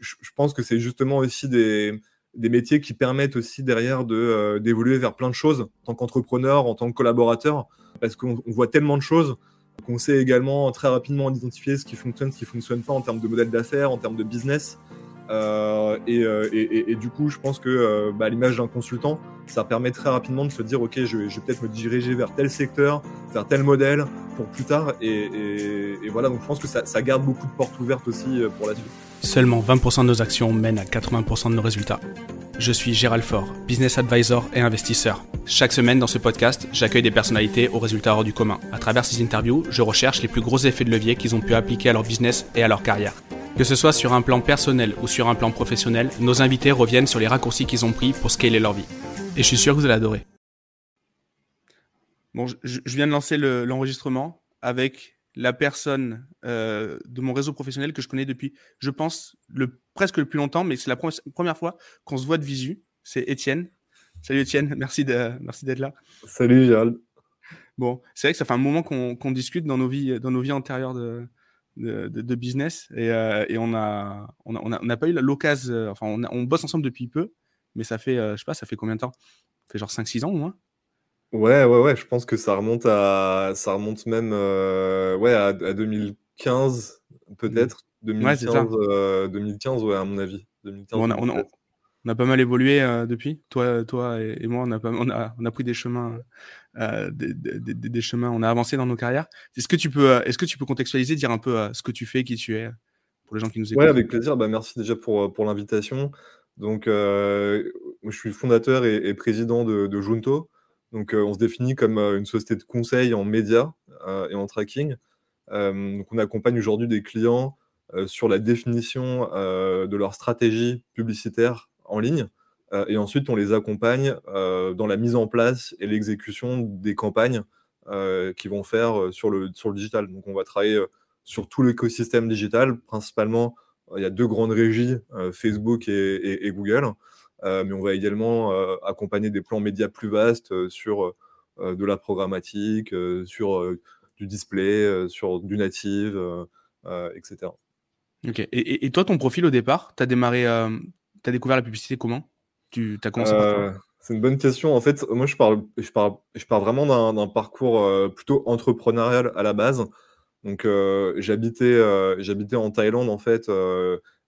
je, pense que c'est justement aussi des, métiers qui permettent aussi derrière de, d'évoluer vers plein de choses en tant qu'entrepreneur, en tant que collaborateur, parce qu'on voit tellement de choses qu'on sait également très rapidement identifier ce qui fonctionne, ce qui fonctionne pas en termes de modèle d'affaires, en termes de business. Euh, euh, et, du coup, je pense que euh, bah, l'image d'un consultant, ça permet très rapidement de se dire, ok, je, vais peut-être me diriger vers tel secteur, vers tel modèle pour plus tard. Et, voilà, donc je pense que ça, garde beaucoup de portes ouvertes aussi pour la suite. Seulement 20% de nos actions mènent à 80% de nos résultats. Je suis Gérald Faure, business advisor et investisseur. Chaque semaine dans ce podcast, j'accueille des personnalités aux résultats hors du commun. À travers ces interviews, je recherche les plus gros effets de levier qu'ils ont pu appliquer à leur business et à leur carrière. Que ce soit sur un plan personnel ou sur un plan professionnel, nos invités reviennent sur les raccourcis qu'ils ont pris pour scaler leur vie. Et je suis sûr que vous allez adorer. Bon, je, viens de lancer l'enregistrement avec la personne euh, de mon réseau professionnel que je connais depuis, je pense, le, presque le plus longtemps, mais c'est la première fois qu'on se voit de visu. C'est Étienne. Salut Étienne, merci d'être merci là. Salut Gérald. Bon, c'est vrai que ça fait un moment qu'on discute dans nos vies, dans nos vies antérieures de, de, business et, euh, et, on a on n'a on a, pas eu l'occasion, euh, enfin on, on, bosse ensemble depuis peu, mais ça fait, je sais pas, ça fait combien de temps? Ça fait genre 5-6 ans au moins. Ouais, ouais, ouais, je pense que ça remonte à, ça remonte même, euh, ouais, à, 2015 peut-être, 2015, ouais, 2015, ouais, à mon avis. 2015, on, a, on, a, pas mal évolué euh, depuis. Toi, toi et, moi, on a, pas, on a, on a pris des chemins, euh, des, des, des, chemins, on a avancé dans nos carrières. Est-ce que tu peux, est-ce que tu peux contextualiser, dire un peu ce que tu fais, qui tu es, pour les gens qui nous écoutent? Ouais, avec plaisir. Bah, merci déjà pour, pour l'invitation. Donc, je suis fondateur et, et président de, de Junto. Donc, on se définit comme une société de conseil en médias et en tracking. donc, on accompagne aujourd'hui des clients sur la définition de leur stratégie publicitaire en ligne. Et ensuite, on les accompagne dans la mise en place et l'exécution des campagnes qu'ils vont faire sur le, sur le digital. Donc, on va travailler sur tout l'écosystème digital. Principalement, il y a deux grandes régies, Facebook et Google. Euh, mais on va également euh, accompagner des plans médias plus vastes euh, sur de la programmatique, sur du display, sur du native, etc. Ok. Et, toi, ton profil au départ, tu démarré, tu as découvert la publicité comment? Tu as commencé C'est une bonne question. En fait, moi, je parle, je parle, je parle vraiment d'un parcours plutôt entrepreneurial à la base. Donc, j'habitais, j'habitais en Thaïlande en fait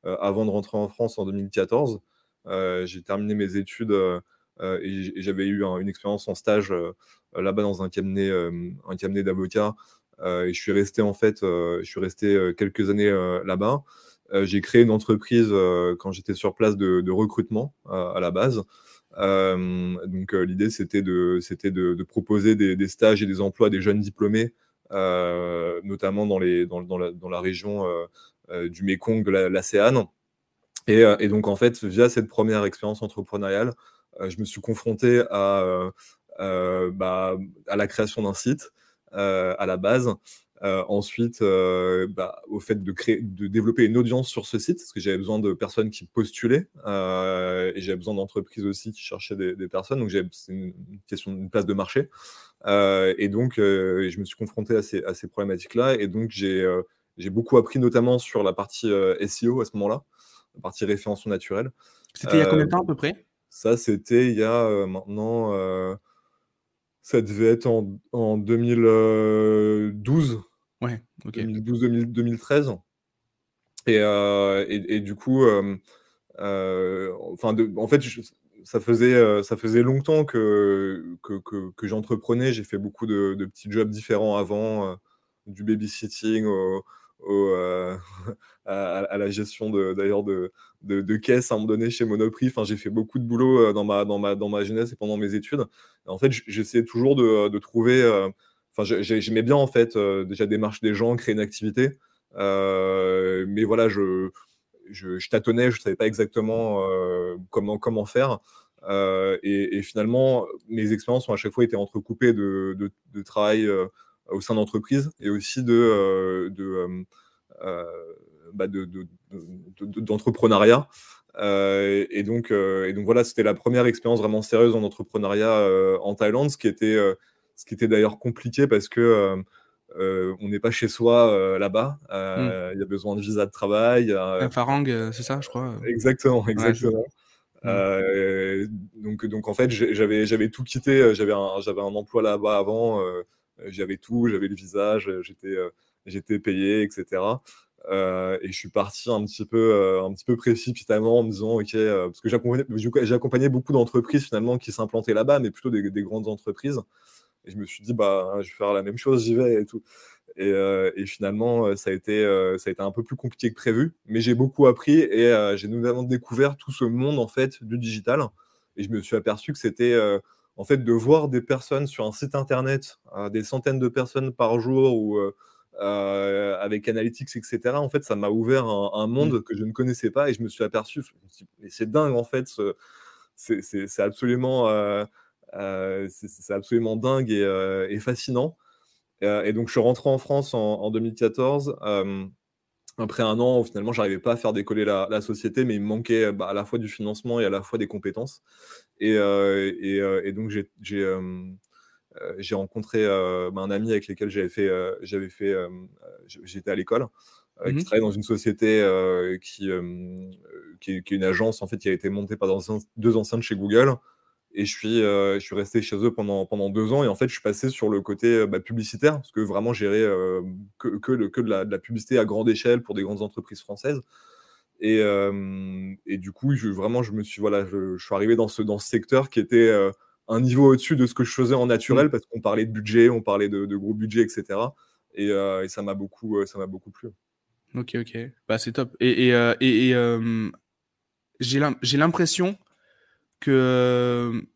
avant de rentrer en France en 2014. Euh, j'ai terminé mes études euh, euh, et j'avais eu une expérience en stage là-bas dans un cabinet, un cabinet d'avocats. et je suis resté en fait, je suis resté quelques années là-bas. J'ai créé une entreprise quand j'étais sur place de, recrutement à la base. donc l'idée c'était de, proposer des, stages et des emplois à des jeunes diplômés, notamment dans, la, région du Mekong, de l'ASEAN. Euh, et, donc, en fait, via cette première expérience entrepreneuriale, euh, je me suis confronté à, euh, bah, à la création d'un site à la base. Ensuite, bah, au fait de, créer, de développer une audience sur ce site, parce que j'avais besoin de personnes qui postulaient et j'avais besoin d'entreprises aussi qui cherchaient des, personnes. Donc, c'est une question d'une place de marché. et donc, je me suis confronté à ces, à ces problématiques-là. Et donc, j'ai beaucoup appris, notamment sur la partie SEO à ce moment-là la partie référencement naturelle. C'était il y a combien de temps à peu près? Ça, c'était il y a euh, maintenant. Euh, ça devait être en, en 2012. Ouais, ok. 2012-2013. Euh, et, et, du coup, enfin, en fait, ça faisait, ça faisait longtemps que, que, que, j'entreprenais. J'ai fait beaucoup de, de, petits jobs différents avant, du babysitting au, euh, à, la gestion d'ailleurs de, de, de, caisse à un moment donné chez Monoprix. Enfin, j'ai fait beaucoup de boulot euh, dans ma, dans, ma, dans ma jeunesse et pendant mes études. en fait, j'essayais toujours de trouver. Euh, j'aimais bien en fait déjà démarcher des gens, créer une activité. mais voilà, je, je, tâtonnais, je savais pas exactement comment, comment faire. et, finalement, mes expériences ont à chaque fois été entrecoupées de, de, travail au sein d'entreprises et aussi de, euh, de, euh, bah d'entrepreneuriat. Euh, et, donc, et donc voilà, c'était la première expérience vraiment sérieuse en entrepreneuriat en Thaïlande, ce qui était, ce qui était d'ailleurs compliqué parce que on n'est pas chez soi là-bas. Mmh. Il y a besoin de visa de travail. Farang, c'est ça, je crois. Exactement, exactement. Mmh. donc, donc en fait, j'avais, j'avais tout quitté. J'avais un, j'avais un emploi là-bas avant. j'avais tout, j'avais le visage, j'étais, j'étais payé, etc. Euh, et je suis parti un petit peu, euh, un petit peu précipitamment en me disant, ok, euh, parce que j'ai accompagné, beaucoup d'entreprises finalement qui s'implantaient là-bas, mais plutôt des, grandes entreprises. Et je me suis dit, bah, je vais faire la même chose, j'y vais et tout. Et, et finalement, ça a, été, ça a été un peu plus compliqué que prévu, mais j'ai beaucoup appris et j'ai notamment découvert tout ce monde en fait du digital. Et je me suis aperçu que c'était en fait de voir des personnes sur un site internet, des centaines de personnes par jour ou euh, avec Analytics, etc. En fait, ça m'a ouvert un, mmh. monde que je ne connaissais pas et je me suis aperçu, c'est dingue en fait, c'est absolument, euh, euh, c'est absolument dingue et, fascinant. et donc, je suis rentré en France en, 2014 après un an où finalement j'arrivais pas à faire décoller la, société, mais il me manquait bah, à la fois du financement et à la fois des compétences. Et, et donc j'ai euh, j'ai rencontré euh, bah, un ami avec lequel j'avais fait, euh, j'avais fait, j'étais à l'école, qui mmh travaille dans une société qui, qui est, une agence en fait qui a été montée par deux anciens de chez Google. Et je suis, je suis resté chez eux pendant, pendant deux ans. Et en fait, je suis passé sur le côté bah, publicitaire, parce que vraiment gérer que, que, le, que de, la, de, la, publicité à grande échelle pour des grandes entreprises françaises. Et, et du coup, je, vraiment, je me suis, voilà, je, je, suis arrivé dans ce, dans ce secteur qui était un niveau au-dessus de ce que je faisais en naturel mmh. parce qu'on parlait de budget, on parlait de, gros budget, etc. Euh, et, ça m'a beaucoup, euh, ça m'a beaucoup plu. Ok, ok, bah c'est top. Et, et, euh, j'ai l'impression que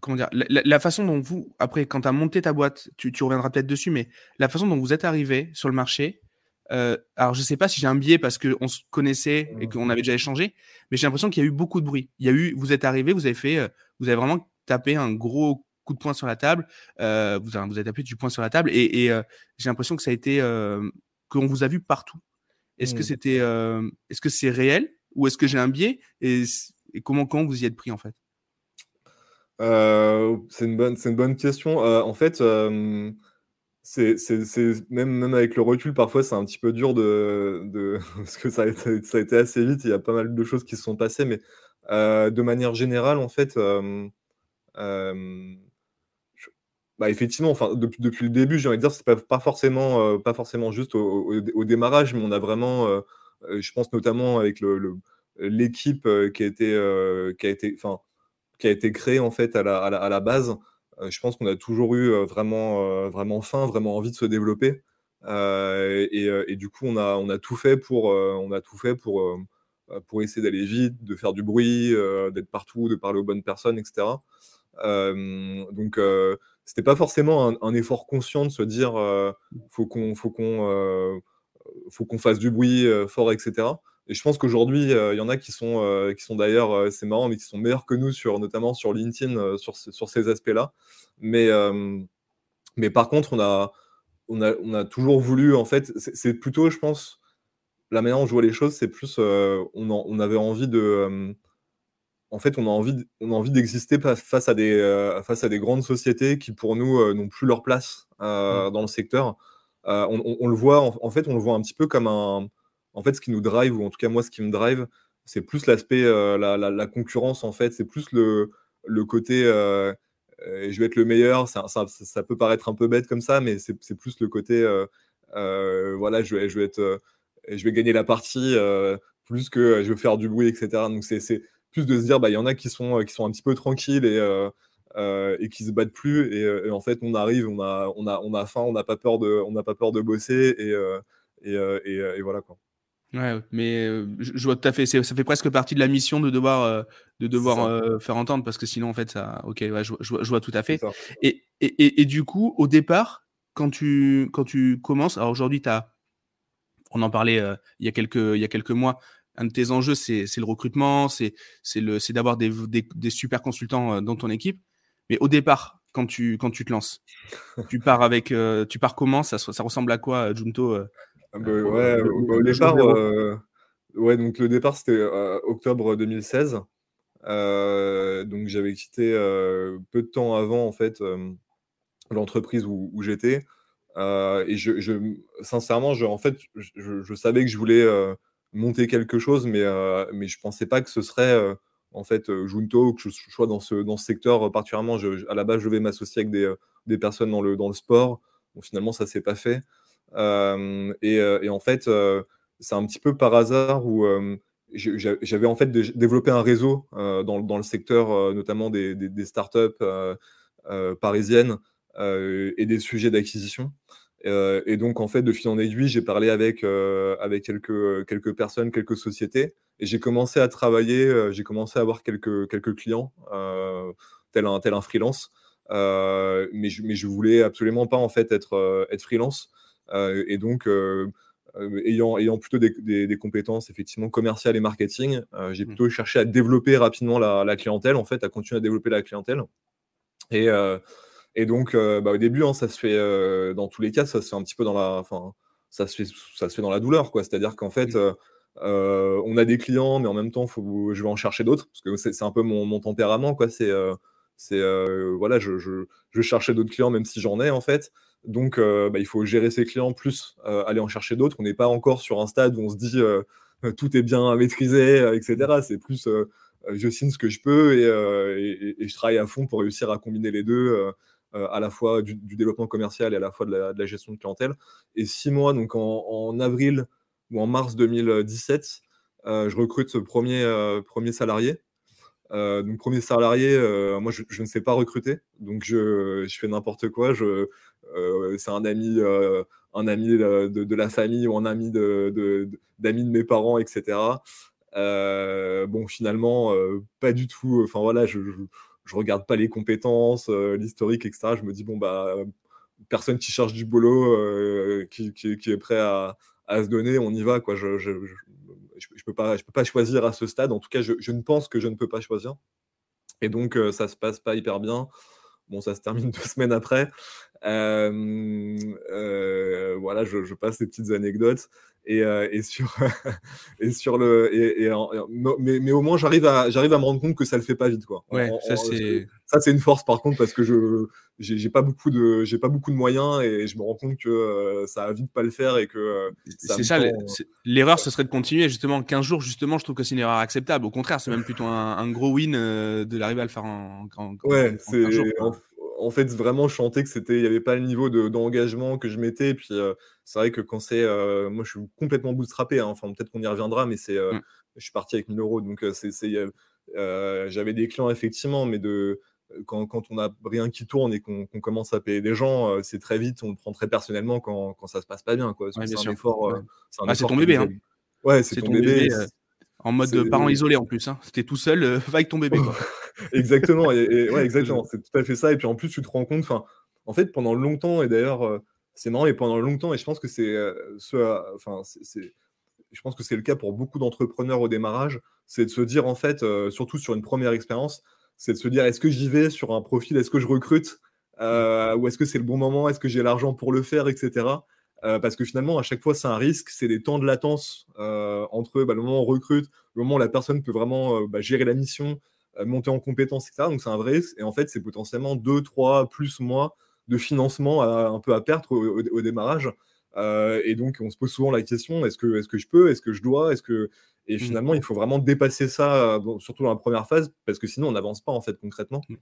comment dire, la, façon dont vous, après, quand tu as monté ta boîte, tu, tu reviendras peut-être dessus, mais la façon dont vous êtes arrivé sur le marché, alors je sais pas si j'ai un biais parce qu'on se connaissait et mmh. qu'on avait déjà échangé, mais j'ai l'impression qu'il y a eu beaucoup de bruit. Il y a eu, vous êtes arrivé, vous avez fait, vous avez vraiment tapé un gros coup de poing sur la table. Euh, vous, vous avez tapé du poing sur la table et, euh, j'ai l'impression que ça a été euh, qu'on vous a vu partout. Est-ce que mmh. c'était, est-ce que c'est réel ou est-ce que j'ai un biais et, comment comment vous y êtes pris en fait? C'est une bonne, une bonne question. en fait. C'est, même, même avec le recul, parfois c'est un petit peu dur de, parce que ça a, été, ça a été assez vite, il y a pas mal de choses qui se sont passées, mais de manière générale, en fait, bah, effectivement, enfin, depuis, depuis le début, j'ai envie de dire, c'est pas, pas, forcément, pas forcément juste au, démarrage, mais on a vraiment, je pense notamment avec le, l'équipe qui a été, qui a été, enfin, qui a été créée en fait à la, à la, base. je pense qu'on a toujours eu vraiment, vraiment faim, vraiment envie de se développer. Et, et, du coup, on a, on a tout fait pour, on a tout fait pour, pour essayer d'aller vite, de faire du bruit, d'être partout, de parler aux bonnes personnes, etc. donc, c'était pas forcément un, effort conscient de se dire faut qu'on faut qu'on faut qu'on fasse du bruit fort, etc. Et je pense qu'aujourd'hui, il y en a qui sont, qui sont d'ailleurs, c'est marrant, mais qui sont meilleurs que nous, sur, notamment sur LinkedIn, sur, sur ces aspects-là. Mais, mais par contre, on a, on, a, on a toujours voulu, en fait, c'est plutôt, je pense, la manière dont je vois les choses, c'est plus, on, on, avait envie de en fait, on a envie, on a envie d'exister face à des, euh, face à des grandes sociétés qui, pour nous, euh, n'ont plus leur place euh, mmh. dans le secteur. On, le voit, en, fait, on le voit un petit peu comme un, en fait, ce qui nous drive, ou en tout cas moi, ce qui me drive, c'est plus l'aspect, la, concurrence, en fait, c'est plus le, le côté, je vais être le meilleur. Ça, peut paraître un peu bête comme ça, mais c'est plus le côté, voilà, je vais, je vais être, je vais gagner la partie plus que je vais faire du bruit, etc. Donc c'est plus de se dire, bah, il y en a qui sont, qui sont un petit peu tranquilles et, euh, euh, et qui se battent plus. Et, en fait, on arrive, on a, on a, on a faim, on n'a pas peur de, pas peur de bosser et, et, et, voilà quoi. Ouais, mais je vois tout à fait. Ça fait presque partie de la mission de devoir, de devoir faire entendre parce que sinon, en fait, ça. Ok, ouais, je, je, vois tout à fait. Et, et, et, du coup, au départ, quand tu, quand tu commences, alors aujourd'hui, tu as. On en parlait il, y a quelques, il y a quelques mois un de tes enjeux, c'est le recrutement, c'est d'avoir des, des, super consultants euh, dans ton équipe. Mais au départ, quand tu, quand tu te lances, tu pars avec, euh, tu pars comment? Ça, ça ressemble à quoi, euh, Junto ah bah ouais, au départ, ouais, donc le départ c'était octobre 2016. donc j'avais quitté peu de temps avant en fait l'entreprise où, où j'étais. et je, sincèrement, je, en fait, je, savais que je voulais monter quelque chose, mais, mais je pensais pas que ce serait en fait Junto ou que je sois dans ce, dans ce secteur particulièrement. à la base, je vais m'associer avec des, des, personnes dans le, dans le sport. Bon, finalement, ça s'est pas fait. Et, et, en fait, c'est un petit peu par hasard où j'avais en fait développé un réseau dans, le secteur, notamment des startups parisiennes et des sujets d'acquisition. et donc, en fait, de fil en aiguille, j'ai parlé avec, avec quelques, quelques personnes, quelques sociétés, et j'ai commencé à travailler, j'ai commencé à avoir quelques, quelques clients, tel, un, tel un freelance. mais, je, mais je voulais absolument pas en fait être, être freelance. Et donc, euh, ayant, ayant plutôt des, des, compétences effectivement commerciales et marketing, euh, j'ai mmh. plutôt cherché à développer rapidement la, clientèle, en fait, à continuer à développer la clientèle. Et, euh, et donc, bah, au début, hein, ça se fait dans tous les cas, ça se fait un petit peu dans la, enfin, ça se fait, ça se fait dans la douleur, quoi. C'est-à-dire qu'en fait, mmh. on a des clients, mais en même temps, faut, je vais en chercher d'autres, parce que c'est un peu mon, mon tempérament, quoi. C'est, c'est, voilà, je, je, cherchais d'autres clients, même si j'en ai, en fait. Donc, euh, bah, il faut gérer ses clients plus euh, aller en chercher d'autres. On n'est pas encore sur un stade où on se dit euh, tout est bien maîtrisé, etc. C'est plus je signe ce que je peux et, je travaille à fond pour réussir à combiner les deux, à la fois du, développement commercial et à la fois de la, gestion de clientèle. Et six mois, donc en, avril ou en mars 2017, je recrute ce premier, premier salarié. Donc premier salarié, moi je, ne sais pas recruter, donc je, fais n'importe quoi. Euh, c'est un ami, euh, un ami de, la famille ou un ami de, d'amis de, mes parents, etc. Euh, bon, finalement, pas du tout. Enfin voilà, je, je, regarde pas les compétences, l'historique, etc. Je me dis bon bah personne qui cherche du boulot, qui, est prêt à, se donner, on y va quoi. Je, je, peux pas, choisir à ce stade. En tout cas, je, ne pense que je ne peux pas choisir. Et donc, ça se passe pas hyper bien. Bon, ça se termine deux semaines après. Euh, euh, voilà, je, passe ces petites anecdotes. Et, euh, et, sur, et sur le. Et, mais, mais, au moins, j'arrive à, j'arrive à me rendre compte que ça le fait pas vite. Quoi. Ouais, ça, c'est... ça, c'est une force par contre, parce que je j'ai, pas beaucoup de j'ai pas beaucoup de moyens et je me rends compte que ça va vite pas le faire et que c'est ça l'erreur ce serait de continuer justement 15 jours justement je trouve que c'est une erreur acceptable au contraire c'est même plutôt un, gros win de l'arriver à le faire en, en, ouais c'est en fait, vraiment, je sentais que c'était, il n'y avait pas le niveau d'engagement que je mettais. Et puis, euh, c'est vrai que quand c'est, euh, moi, je suis complètement bootstrappé. Hein. Enfin, peut-être qu'on y reviendra, mais c'est, euh, mmh. je suis parti avec 1000 euros. Donc, c'est, j'avais des clients effectivement, mais de, quand, quand on a rien qui tourne et qu'on commence à payer des gens, c'est très vite, on le prend très personnellement quand, quand ça se passe pas bien. Quoi. c'est un effort. c'est ton bébé. Hein. Ouais, c'est ton, bébé. En mode parent isolé en plus. Hein. C'était tout seul, va avec ton bébé. exactement. Et, ouais, exactement. C'est tout à fait ça. Et puis en plus, tu te rends compte, enfin, en fait, pendant longtemps, et d'ailleurs, euh, c'est marrant, et pendant longtemps, et je pense que c'est euh, ce, enfin, c'est, je pense que c'est le cas pour beaucoup d'entrepreneurs au démarrage, c'est de se dire en fait, euh, surtout sur une première expérience, c'est de se dire est-ce que j'y vais sur un profil, est-ce que je recrute, ou est-ce que c'est le bon moment, est-ce que j'ai l'argent pour le faire, etc. parce que finalement, à chaque fois, c'est un risque, c'est des temps de latence entre bah, le moment où on recrute, le moment où la personne peut vraiment bah, gérer la mission, monter en compétences, etc. Donc c'est un vrai Et en fait, c'est potentiellement deux, trois, plus mois de financement un peu à perdre au, démarrage. Euh, et donc, on se pose souvent la question est-ce que, est que je peux Est-ce que je dois Est-ce que et mmh. finalement, il faut vraiment dépasser ça, surtout dans la première phase, parce que sinon, on n'avance pas en fait concrètement. Mmh.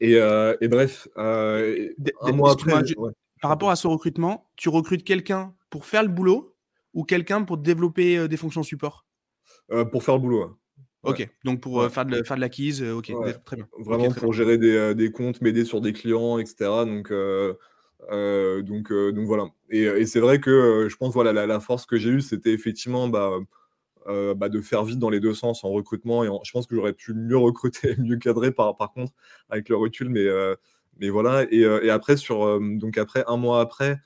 Et, euh, et, bref, un mois après, par rapport à ce recrutement, tu recrutes quelqu'un pour faire le boulot ou quelqu'un pour développer des fonctions support? Pour faire le boulot. Ok, donc pour faire de, faire de l'acquise, ok, très bien. Vraiment pour gérer des, des comptes, m'aider sur des clients, etc. Donc, donc, donc voilà. Et, et c'est vrai que je pense voilà la, force que j'ai eue, c'était effectivement bah, bah, de faire vite dans les deux sens en recrutement. Et je pense que j'aurais pu mieux recruter, mieux cadrer par, par contre avec le recul, mais, mais voilà. Et, et après sur donc après un mois après.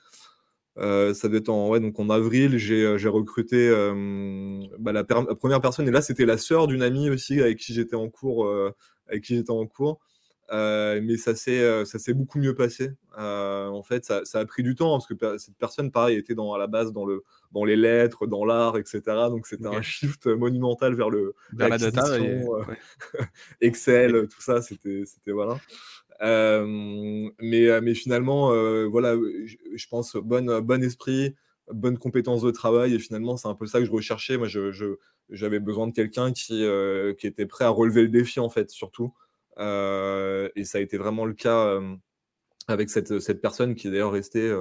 Euh, ça devait être en, ouais, donc en avril, j'ai euh, recruté euh, bah, la, première personne, et là c'était la sœur d'une amie aussi avec qui j'étais en cours. avec qui j'étais en cours. mais ça s'est beaucoup mieux passé. en fait, ça, ça, a pris du temps parce que cette personne, pareil, était dans, à la base dans, le, dans les lettres, dans l'art, etc. Donc c'était un shift monumental vers le vers la data, Excel, tout ça. C'était voilà. Mais, mais finalement, voilà, je, pense bon, bon esprit, bonne compétence de travail. Et finalement, c'est un peu ça que je recherchais. Moi, je, j'avais besoin de quelqu'un qui, qui était prêt à relever le défi, en fait, surtout. et ça a été vraiment le cas avec cette, cette personne qui est d'ailleurs restée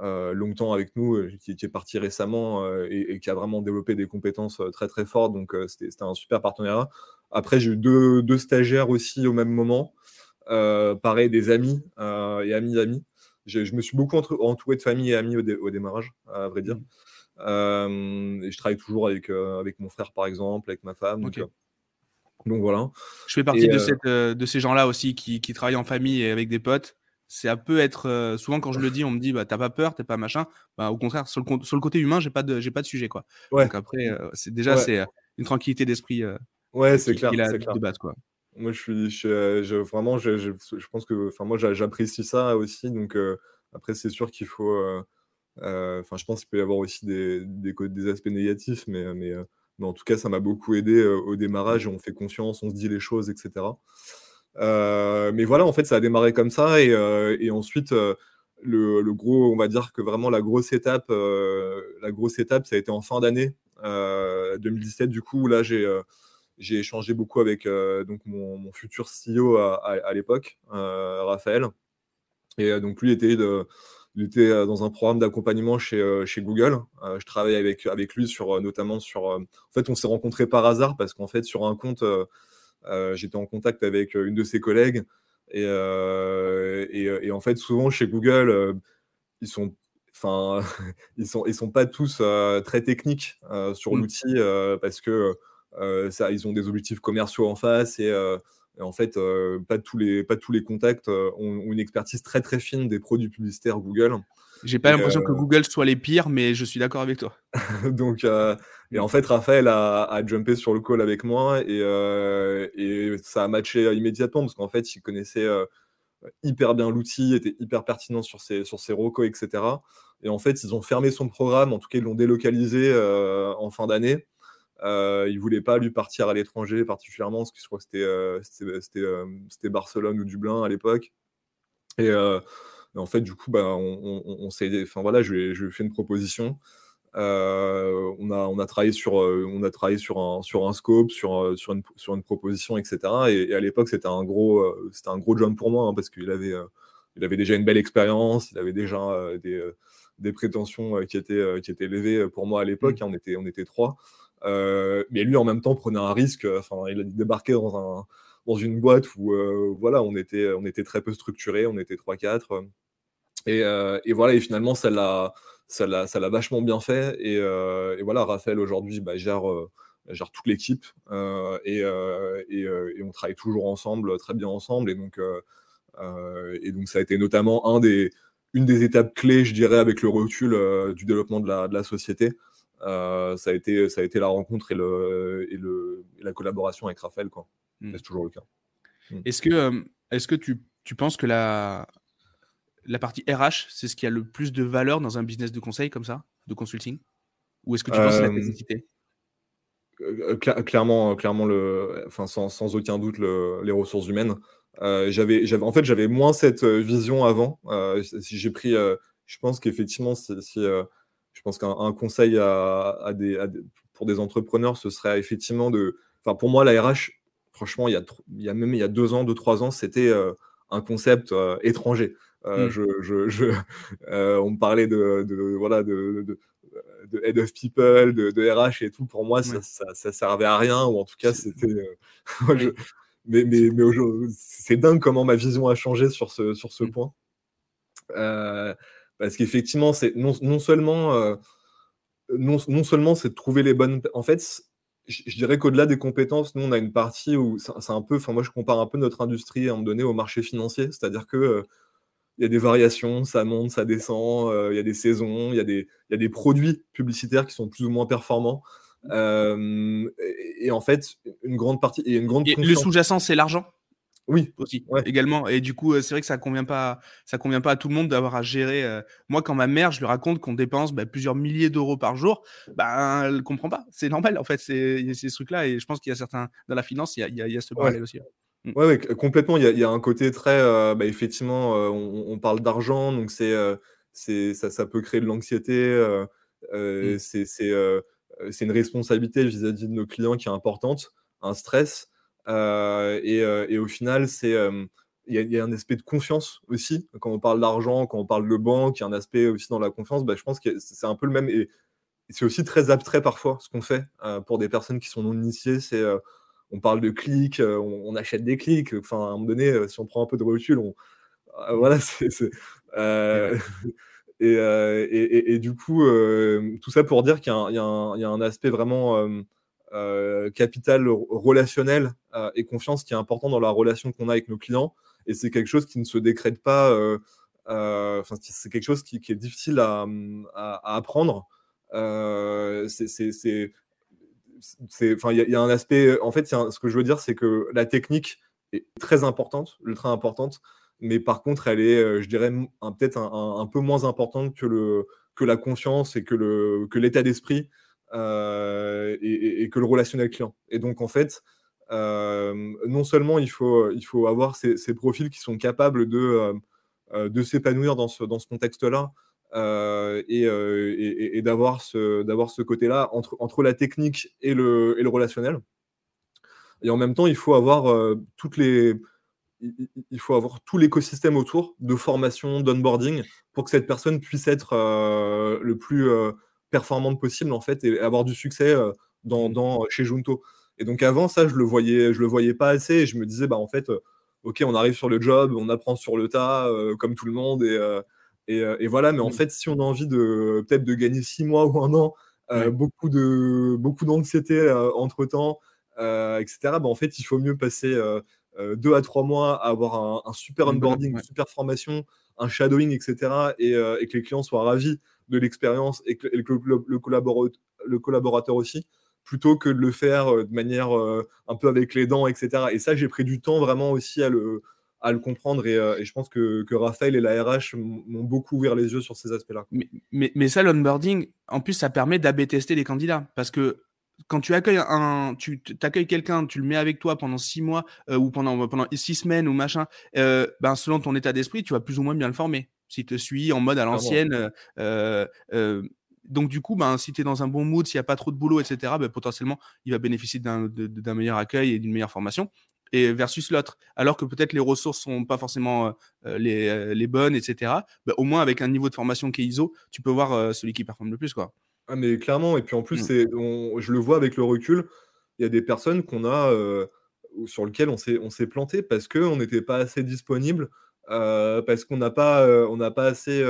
longtemps avec nous, qui, est parti récemment et, qui a vraiment développé des compétences très très fortes. Donc c'était un super partenariat. Après, j'ai eu deux, stagiaires aussi au même moment. Pareil, des amis et amis d'amis. Je me suis beaucoup entouré de famille et amis au, démarrage, à vrai dire. Mmh. et je travaille toujours avec, avec mon frère, par exemple, avec ma femme. Donc, voilà. Je fais partie de, cette, de, ces gens-là aussi qui, qui, travaillent en famille et avec des potes c'est un peu être. Euh, souvent, quand je le dis, on me dit bah, T'as pas peur, t'es pas machin. Bah, au contraire, sur le, sur le côté humain, j'ai pas, de, pas de sujet. Quoi. Donc après, euh, c'est déjà, c'est euh, une tranquillité d'esprit. ouais, c'est clair. c'est clair. De base, quoi. Moi, je suis. Je, vraiment, je, je, pense que. Enfin, moi, j'apprécie ça aussi. Donc, après, c'est sûr qu'il faut. Enfin, je pense qu'il peut y avoir aussi des, des, des aspects négatifs, mais, mais, mais, en tout cas, ça m'a beaucoup aidé au démarrage. On fait confiance, on se dit les choses, etc. Euh, mais voilà, en fait, ça a démarré comme ça. Et, euh, ensuite, euh, le, gros, on va dire que vraiment la grosse étape, la grosse étape, ça a été en fin d'année 2017. Du coup, là, j'ai j'ai échangé beaucoup avec donc mon, futur CEO à, l'époque, Raphaël. Et donc lui était, de, il était dans un programme d'accompagnement chez, chez Google. je travaille avec, avec lui sur notamment sur. en fait, on s'est rencontrés par hasard parce qu'en fait, sur un compte euh, j'étais en contact avec euh, une de ses collègues. Et, euh, et, en fait, souvent chez Google, ils sont enfin, ils sont, ils sont pas tous très techniques sur mmh. l'outil parce que ça, ils ont des objectifs commerciaux en face et, en fait, pas tous les, pas tous les contacts ont, ont, une expertise très très fine des produits publicitaires Google. J'ai pas l'impression que Google soit les pires, mais je suis d'accord avec toi. Donc, et en fait, Raphaël a, a, jumpé sur le call avec moi et, euh, et ça a matché immédiatement parce qu'en fait, il connaissait euh, hyper bien l'outil, était hyper pertinent sur ses, sur ses recos, etc. Et en fait, ils ont fermé son programme, en tout cas, ils l'ont délocalisé euh, en fin d'année. Euh, ils ne voulaient pas lui partir à l'étranger particulièrement, parce que je crois que c'était c'était Barcelone ou Dublin à l'époque. Et, en fait, du coup, bah, on, on s'est, enfin voilà, je lui, je lui ai fait une proposition. Euh, on, a, on a travaillé sur, euh, on a travaillé sur, un, sur un scope, sur, euh, sur, une, sur une proposition, etc. Et, à l'époque, c'était un, gros, c'était un gros jump pour moi hein, parce qu'il avait, il avait déjà une belle expérience, il avait déjà des, des, prétentions qui, étaient, qui étaient élevées pour moi à l'époque. Mmh. Hein, on, était, on était trois. Mais lui, en même temps, prenait un risque. Enfin, il a débarqué dans, un, dans une boîte où voilà, on était, on était très peu structuré, on était 3-4. Et, voilà, et finalement, ça l'a ça l'a vachement bien fait. Et, euh, voilà, Raphaël aujourd'hui bah, gère, euh, toute l'équipe euh, et, et, on travaille toujours ensemble, très bien ensemble. Et donc, et donc ça a été notamment un des, une des étapes clés, je dirais, avec le recul du développement de la, de la société. Ça, a été, ça a été la rencontre et, le, et, le, la collaboration avec Raphaël. Quoi. Mmh. C'est toujours le cas. Mmh. Est-ce que, est-ce que tu, tu penses que la, la partie RH, c'est ce qui a le plus de valeur dans un business de conseil comme ça, de consulting? Ou est-ce que tu penses à la nécessité? euh, euh, clairement, clairement le, enfin, sans, aucun doute, les ressources humaines. Euh, j'avais, j'avais, en fait, j'avais moins cette vision avant. si j'ai pris, je pense qu'effectivement, si, je pense qu'un conseil à, des, pour des entrepreneurs, ce serait effectivement de, enfin, pour moi, la RH, franchement, il y a, il y a même il y a deux ans, deux trois ans, c'était un concept étranger. Euh, je, je, euh, on me parlait de, de voilà, de, de, de, head of people, de, RH et tout. Pour moi, ça, ça, servait à rien, ou en tout cas, c'était. Euh, mais mais, mais c'est dingue comment ma vision a changé sur ce, sur ce mmh. point. Parce qu'effectivement, c'est non, non, seulement. non, non, seulement c'est de trouver les bonnes. En fait, je, dirais qu'au-delà des compétences, nous, on a une partie où c'est un peu. Enfin, moi, je compare un peu notre industrie à un moment donné au marché financier. C'est-à-dire que il y a des variations, ça monte, ça descend, euh, il y a des saisons, il y, a des, y a des produits publicitaires qui sont plus ou moins performants. Euh, et, en fait, une grande partie. Et une grande le sous-jacent, c'est l'argent? Oui, aussi également. Et du coup, euh, c'est vrai que ça convient pas, ça convient pas à tout le monde d'avoir à gérer. Moi, quand ma mère, je lui raconte qu'on dépense bah, plusieurs milliers d'euros par jour, bah, elle comprend pas. C'est normal, en fait, c'est ces trucs-là. Et je pense qu'il y a certains dans la finance, il y a, il y a, ce parallèle aussi. Mmh. Ouais, complètement. Il y a, un côté très, bah, effectivement, on, parle d'argent, donc c'est, c'est ça, ça peut créer de l'anxiété. Mmh. C'est, c'est, une responsabilité vis-à-vis de nos clients qui est importante, un stress. Et, au final, c'est il y, a un aspect de confiance aussi. Quand on parle d'argent, quand on parle de banque, il y a un aspect aussi dans la confiance. Bah, je pense que c'est un peu le même. Et, c'est aussi très abstrait parfois ce qu'on fait pour des personnes qui sont non initiées. C'est on parle de clics, on, achète des clics. Enfin, à un moment donné, si on prend un peu de recul, on, voilà, c'est, et, du coup, tout ça pour dire qu'il y, a un aspect vraiment capital relationnel et confiance qui est important dans la relation qu'on a avec nos clients. Et c'est quelque chose qui ne se décrète pas. Enfin, c'est quelque chose qui, est difficile à, apprendre. c'est il y, a un aspect. En fait, ce que je veux dire, c'est que la technique est très importante, ultra importante, mais par contre, elle est, euh, je dirais, peut-être un, peu moins importante que, le, que la confiance et que, le, que l'état d'esprit euh, et, que le relationnel client. Et donc, en fait, euh, non seulement il faut, il faut avoir ces, profils qui sont capables de, de s'épanouir dans ce, dans ce contexte-là, et, et, d'avoir ce, ce côté-là entre, entre la technique et le, et le relationnel. Et en même temps, il faut avoir toutes les il faut avoir tout l'écosystème autour de formation, d'onboarding, pour que cette personne puisse être euh, le plus euh, performante possible en fait et avoir du succès euh, dans, dans, chez Junto. Et donc avant ça, je le voyais, je le voyais pas assez. Et je me disais bah en fait, ok, on arrive sur le job, on apprend sur le tas comme tout le monde et, et, et, voilà. Mais en fait, si on a envie de peut-être de gagner six mois ou un an, beaucoup de beaucoup d'anxiété entre temps, etc. Bah, en fait, il faut mieux passer euh, deux à trois mois à avoir un, super onboarding, une super formation, un shadowing, etc. Euh, et, que les clients soient ravis de l'expérience et que, le, collaborateur, aussi, plutôt que de le faire euh, de manière un peu avec les dents, etc. Et ça, j'ai pris du temps vraiment aussi à le, comprendre et, je pense que, Raphaël et la RH m'ont beaucoup ouvert les yeux sur ces aspects-là. Mais, ça, l'onboarding, en plus, ça permet d'AB tester les candidats parce que quand tu accueilles un, tu accueilles quelqu'un, tu le mets avec toi pendant six mois euh, ou pendant pendant six semaines ou machin, euh, ben selon ton état d'esprit, tu vas plus ou moins bien le former. S'il te suit en mode à l'ancienne, euh, donc du coup, ben si tu es dans un bon mood, s'il n'y a pas trop de boulot, etc., ben, potentiellement il va bénéficier d'un meilleur accueil et d'une meilleure formation. Et versus l'autre, alors que peut-être les ressources sont pas forcément les, les, bonnes, etc. Ben, au moins avec un niveau de formation qui est ISO, tu peux voir celui qui performe le plus, quoi. Ah, mais clairement, et puis en plus, mmh. je le vois avec le recul, il y a des personnes qu'on a, sur lesquelles on s'est, on s'est planté parce qu'on n'était pas assez disponible, parce qu'on n'a pas, on n'a pas assez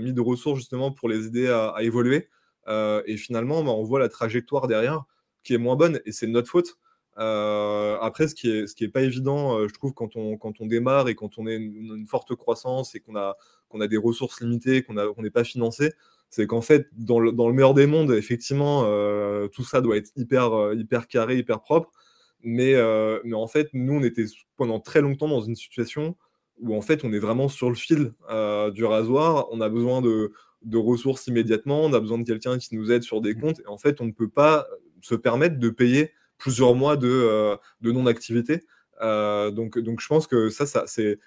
mis de ressources justement pour les aider à, évoluer. et finalement, bah, on voit la trajectoire derrière qui est moins bonne, et c'est notre faute. après, ce qui est, ce qui est pas évident, je trouve, quand on, quand on démarre et quand on est une, une forte croissance et qu'on a, qu'on a des ressources limitées, qu'on n'est pas financé, c'est qu'en fait, dans le, dans le, meilleur des mondes, effectivement, euh, tout ça doit être hyper, euh, hyper carré, hyper propre. Mais, euh, mais en fait, nous, on était pendant très longtemps dans une situation où en fait, on est vraiment sur le fil du rasoir. On a besoin de, de, ressources immédiatement. On a besoin de quelqu'un qui nous aide sur des mmh. comptes. Et en fait, on ne peut pas se permettre de payer plusieurs mois de, de non-activité. donc, donc, je pense que ça, ça c'est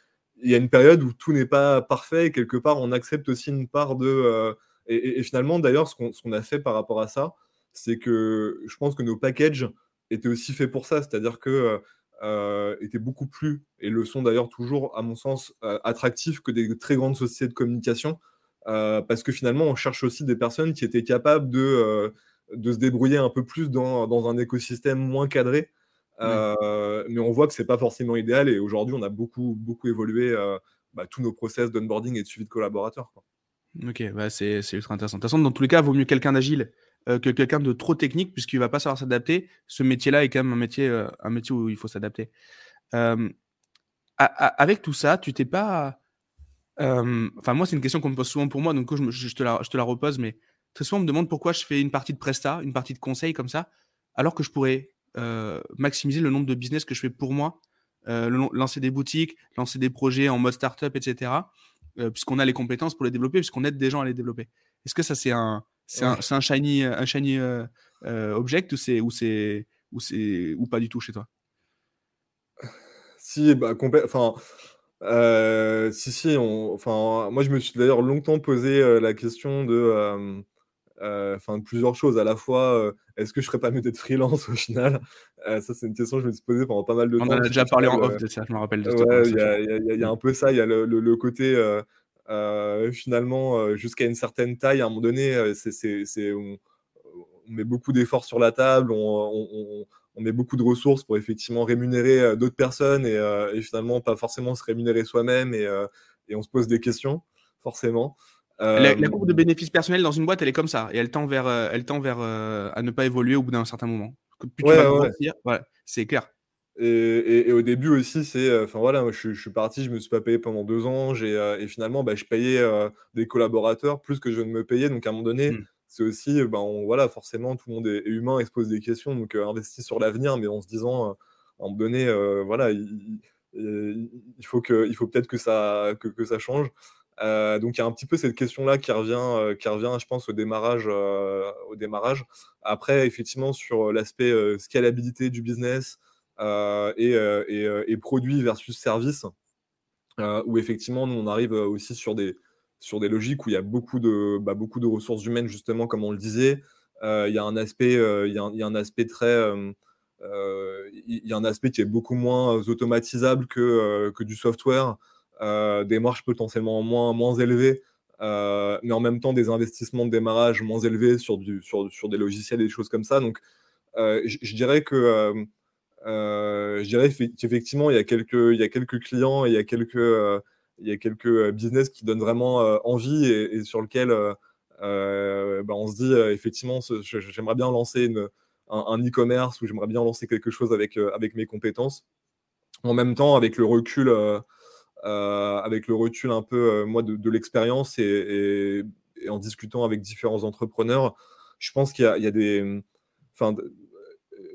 il y a une période où tout n'est pas parfait et quelque part on accepte aussi une part de et, finalement, d'ailleurs, ce qu'on a fait par rapport à ça, c'est que je pense que nos packages étaient aussi faits pour ça, c'est-à-dire que euh, étaient beaucoup plus, et le sont d'ailleurs toujours, à mon sens, euh, attractifs que des très grandes sociétés de communication, euh, parce que finalement, on cherche aussi des personnes qui étaient capables de, de se débrouiller un peu plus dans, dans un écosystème moins cadré. Mais on voit que c'est pas forcément idéal, et aujourd'hui, on a beaucoup, beaucoup évolué bah, tous nos process d'onboarding et de suivi de collaborateurs. Quoi. Ok, bah c'est ultra intéressant. De toute façon, dans tous les cas, vaut mieux quelqu'un d'agile euh, que quelqu'un de trop technique, puisqu'il va pas savoir s'adapter. Ce métier-là est quand même un métier, euh, un métier où il faut s'adapter. avec tout ça, tu t'es pas. Enfin, moi, c'est une question qu'on me pose souvent pour moi, donc je, te la, je, te la, repose, mais très souvent, on me demande pourquoi je fais une partie de Presta, une partie de conseil comme ça, alors que je pourrais euh, maximiser le nombre de business que je fais pour moi, lancer des boutiques, lancer des projets en mode startup, etc. Euh, puisqu'on a les compétences pour les développer, puisqu'on aide des gens à les développer. Est-ce que ça, c'est un, c'est un, un, shiny, un shiny euh, euh, object ou c'est, ou, c'est, ou, c'est, ou pas du tout chez toi? Si, bah, enfin, euh, si, si, enfin, moi je me suis d'ailleurs longtemps posé euh, la question de, euh, enfin, plusieurs choses. À la fois, est-ce que je serais pas mieux d'être freelance au final? Ça, c'est une question que je me suis posée pendant pas mal de temps. On a déjà parlé en off de ça, je me rappelle de Il y, a un peu ça, il y a le, côté. finalement, jusqu'à une certaine taille, à un moment donné, c'est, on, met beaucoup d'efforts sur la table, on, on met beaucoup de ressources pour effectivement rémunérer euh, d'autres personnes euh, et, finalement pas forcément se rémunérer soi-même et, euh, on se pose des questions, forcément. La, courbe de bénéfices personnels dans une boîte, elle est comme ça et elle tend vers, elle tend vers à ne pas évoluer au bout d'un certain moment. Plus tu c'est clair. Et, au début aussi, c'est, enfin voilà, je, suis parti, je me suis pas payé pendant deux ans, et finalement, bah, je payais des collaborateurs plus que je ne me payais. Donc à un moment donné, mmh c'est aussi, ben, voilà, forcément, tout le monde est, humain et se pose des questions, donc euh, investit sur l'avenir, mais en se disant, euh, à un moment donné, euh, voilà, il, faut, que, il faut peut-être que ça, que, ça change. Donc il y a un petit peu cette question-là qui revient, qui revient, je pense, au démarrage, au démarrage. Après, effectivement, sur l'aspect scalabilité du business et, et, produit versus service, où effectivement, nous, on arrive aussi sur des, sur des logiques où il y a beaucoup de, bah, beaucoup de ressources humaines, justement, comme on le disait. Euh, il y a un aspect, euh, il, y a un, aspect très, euh, il y a un aspect qui est beaucoup moins automatisable que, que du software, des marges potentiellement moins, moins élevées, mais en même temps des investissements de démarrage moins élevés sur, du, sur, sur des logiciels et des choses comme ça. Donc, je dirais que je dirais qu'effectivement, il y a quelques, il y a quelques clients, il y a quelques il y a quelques euh, business qui donnent vraiment euh, envie et, sur lesquels euh, bah, on se dit effectivement, j'aimerais bien lancer un e-commerce ou j'aimerais bien lancer quelque chose avec, avec mes compétences. En même temps, avec le recul, avec le recul un peu moi de, l'expérience et, en discutant avec différents entrepreneurs, je pense qu'il y, a des, enfin,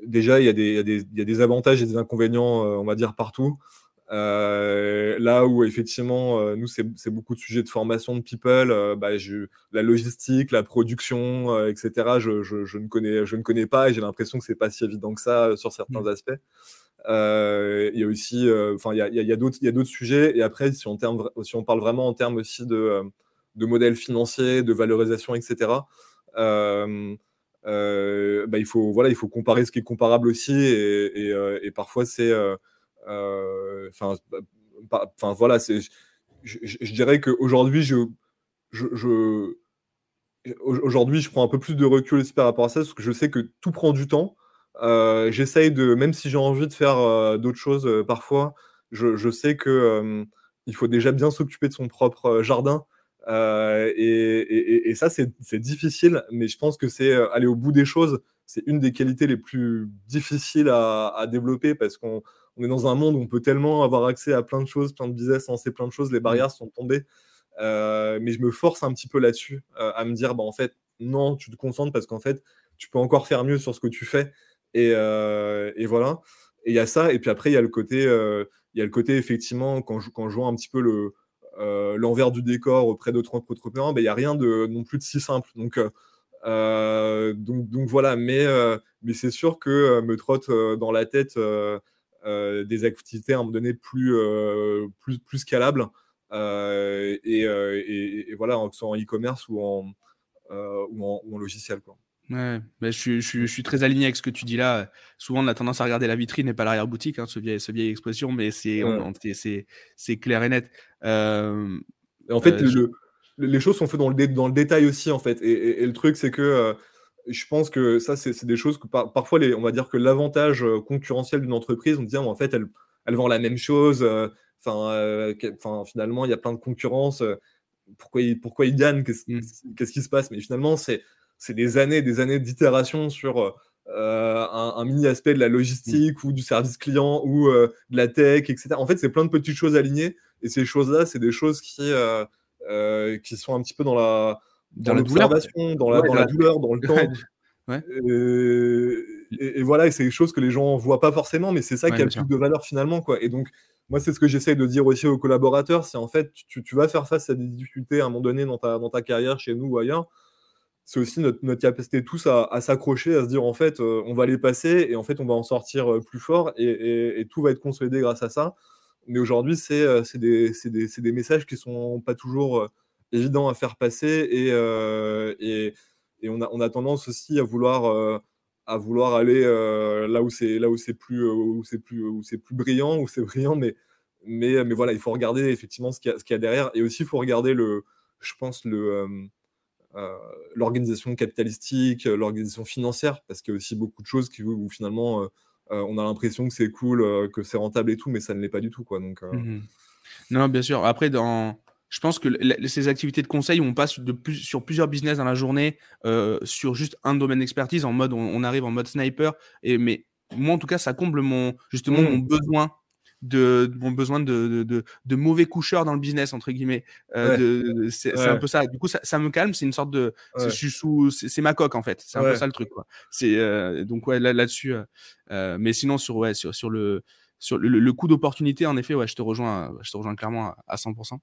déjà il y, a des, il y, a des, avantages et des inconvénients, on va dire partout. Euh, là où effectivement, euh, nous, c'est beaucoup de sujets de formation de people, euh, bah, la logistique, la production, etc. Je, je, ne connais, je ne connais pas et j'ai l'impression que c'est pas si évident que ça sur certains mmh. aspects. Il y a aussi, enfin, il y a, y a d'autres sujets. Et après, si on, parle vraiment en termes aussi de, de modèles financiers, de valorisation, etc. bah, il faut voilà, il faut comparer ce qui est comparable aussi et, et parfois c'est euh, enfin, enfin voilà, c'est, je, dirais qu'aujourd'hui, je, je, aujourd'hui, je prends un peu plus de recul aussi par rapport à ça, parce que je sais que tout prend du temps. Euh, j'essaye de, même si j'ai envie de faire euh, d'autres choses parfois, je, je, sais que il faut déjà bien s'occuper de son propre jardin. Et, et, ça, c'est difficile, mais je pense que c'est aller au bout des choses. C'est une des qualités les plus difficiles à, à développer parce qu'on on est dans un monde où on peut tellement avoir accès à plein de choses, plein de business, lancer plein de choses, les mmh. barrières sont tombées. Euh, mais je me force un petit peu là-dessus, euh, à me dire, bah, en fait, non, tu te concentres parce qu'en fait, tu peux encore faire mieux sur ce que tu fais. Et, euh, voilà. Et il y a ça. Et puis après, il y a le côté, il y a le côté effectivement, quand je, quand je vois un petit peu le, l'envers du décor auprès d'autres entrepreneurs, bah, il n'y a rien de, non plus de si simple. Donc, donc, voilà. Mais, mais c'est sûr que me trotte dans la tête euh, des activités à un moment donné plus, euh, plus, plus scalables. Euh, et, voilà, que ce soit en e-commerce ou en, ou en, logiciel. Quoi. Ouais, mais je, je, suis très aligné avec ce que tu dis là. Souvent, on a tendance à regarder la vitrine et pas l'arrière-boutique, hein, ce, vieil, ce vieille expression, mais c'est c'est clair et net. en fait, les choses sont faites dans le, dans le détail aussi, en fait. Et, le truc, c'est que je pense que ça, c'est des choses que parfois, les, on va dire que l'avantage euh, concurrentiel d'une entreprise, on dit, en fait, elle, elle, vend la même chose. Euh, enfin, euh, finalement, il y a plein de concurrence. pourquoi, ils, pourquoi ils gagnent. Qu'est-ce qui se passe? Mais finalement, c'est des années des années d'itération sur un, mini aspect de la logistique ou du service client ou de la tech, etc. En fait, c'est plein de petites choses alignées. Et ces choses-là, c'est des choses qui, qui sont un petit peu dans la dans, l'observation, dans, la, dans la, douleur, dans le temps. Et, voilà, c'est des choses que les gens voient pas forcément, mais c'est ça qui a le plus de valeur finalement. Quoi. Et donc, moi, c'est ce que j'essaie de dire aussi aux collaborateurs, c'est en fait, tu, tu, vas faire face à des difficultés à un moment donné dans ta, dans ta carrière, chez nous ou ailleurs. C'est aussi notre, capacité tous à, s'accrocher, à se dire en fait, on va les passer et en fait, on va en sortir plus fort et, tout va être consolidé grâce à ça. Mais aujourd'hui, c'est des, des, messages qui sont pas toujours évidents à faire passer et, on, a, a, tendance aussi à vouloir aller là où c'est plus plus brillant mais voilà il faut regarder effectivement ce qu'il y, y, a derrière et aussi il faut regarder le je pense le euh, l'organisation capitalistique, euh, l'organisation financière, parce qu'il y a aussi beaucoup de choses qui, où, finalement euh, on a l'impression que c'est cool, que c'est rentable et tout, mais ça ne l'est pas du tout. Quoi, donc, mmh Non, bien sûr. Après, dans... je pense que ces activités de conseil où on passe de plus, sur plusieurs business dans la journée, sur juste un domaine d'expertise, en mode on, arrive en mode sniper, et, mais moi en tout cas, ça comble mon, justement mmh. mon besoin de, mon besoin de, de, de, mauvais coucheurs dans le business, entre guillemets. Euh, c'est un peu ça. Du coup, ça, ça me calme. C'est une sorte de. C'est ma coque, en fait. C'est un peu ça le truc. Quoi. Euh, donc, ouais, là-dessus. euh, mais sinon, sur, ouais, sur, sur le, sur le, le coût d'opportunité, en effet, ouais, je te rejoins, je te rejoins clairement à, à 100%.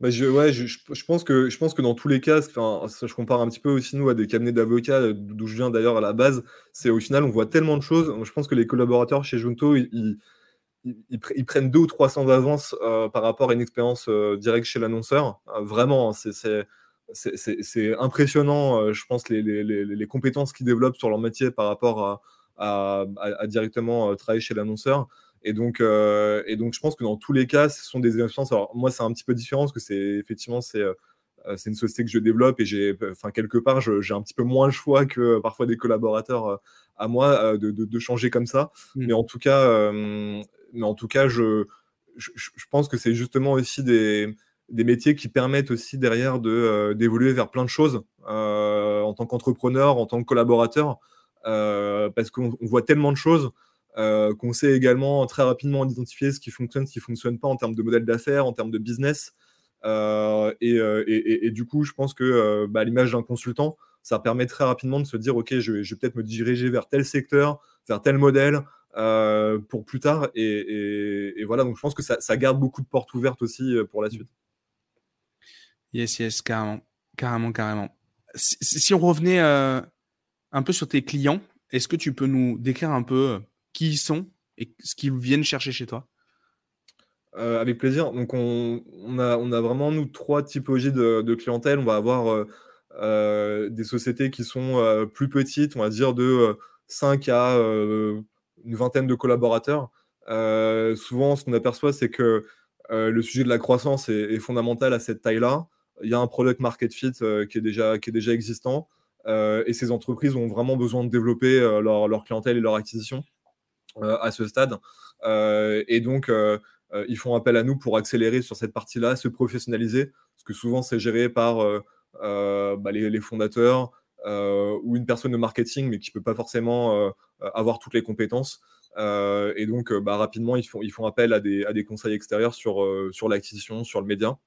Bah je, ouais, je, je, pense que, je pense que dans tous les cas, enfin, je compare un petit peu aussi nous à des cabinets d'avocats, d'où je viens d'ailleurs à la base, c'est au final on voit tellement de choses. Je pense que les collaborateurs chez Junto, ils, ils, prennent deux ou trois cents d'avance euh, par rapport à une expérience euh, directe chez l'annonceur. Euh, vraiment, hein, c'est impressionnant, je pense, les, compétences qu'ils développent sur leur métier par rapport à, directement travailler chez l'annonceur. Et donc, et donc, je pense que dans tous les cas, ce sont des expériences. Alors, moi, c'est un petit peu différent parce que c'est effectivement, c'est c'est une société que je développe et j'ai, enfin, quelque part, j'ai un petit peu moins le choix que parfois des collaborateurs à moi de, de, de, changer comme ça. Mmh. Mais en tout cas, mais en tout cas, je, je, je pense que c'est justement aussi des, des, métiers qui permettent aussi derrière de, euh, d'évoluer vers plein de choses euh, en tant qu'entrepreneur, en tant que collaborateur, euh, parce qu'on voit tellement de choses. Euh, qu'on sait également très rapidement identifier ce qui fonctionne, ce qui fonctionne pas en termes de modèle d'affaires, en termes de business. Euh, et, et, du coup, je pense que bah, l'image d'un consultant, ça permet très rapidement de se dire, OK, je vais, peut-être me diriger vers tel secteur, vers tel modèle, euh, pour plus tard. Et, voilà, donc je pense que ça, garde beaucoup de portes ouvertes aussi euh, pour la suite. Yes, yes, carrément, carrément, carrément. Si, on revenait euh, un peu sur tes clients, est-ce que tu peux nous décrire un peu qui ils sont et ce qu'ils viennent chercher chez toi? Avec plaisir. Donc, on, a, vraiment, nous, trois typologies de, clientèle. On va avoir des sociétés qui sont plus petites, on va dire de 5 à une vingtaine de collaborateurs. Euh, souvent, ce qu'on aperçoit, c'est que euh, le sujet de la croissance est, fondamental à cette taille-là. Il y a un product market fit euh, qui, est déjà, qui est déjà existant. et ces entreprises ont vraiment besoin de développer leur, leur, clientèle et leur acquisition à ce stade. et donc, ils font appel à nous pour accélérer sur cette partie-là, se professionnaliser, parce que souvent, c'est géré par bah, les, fondateurs, euh, ou une personne de marketing, mais qui ne peut pas forcément euh, avoir toutes les compétences. Euh, et donc, bah, rapidement, ils font, ils font appel à des, à des conseils extérieurs sur, sur l'acquisition, sur le média.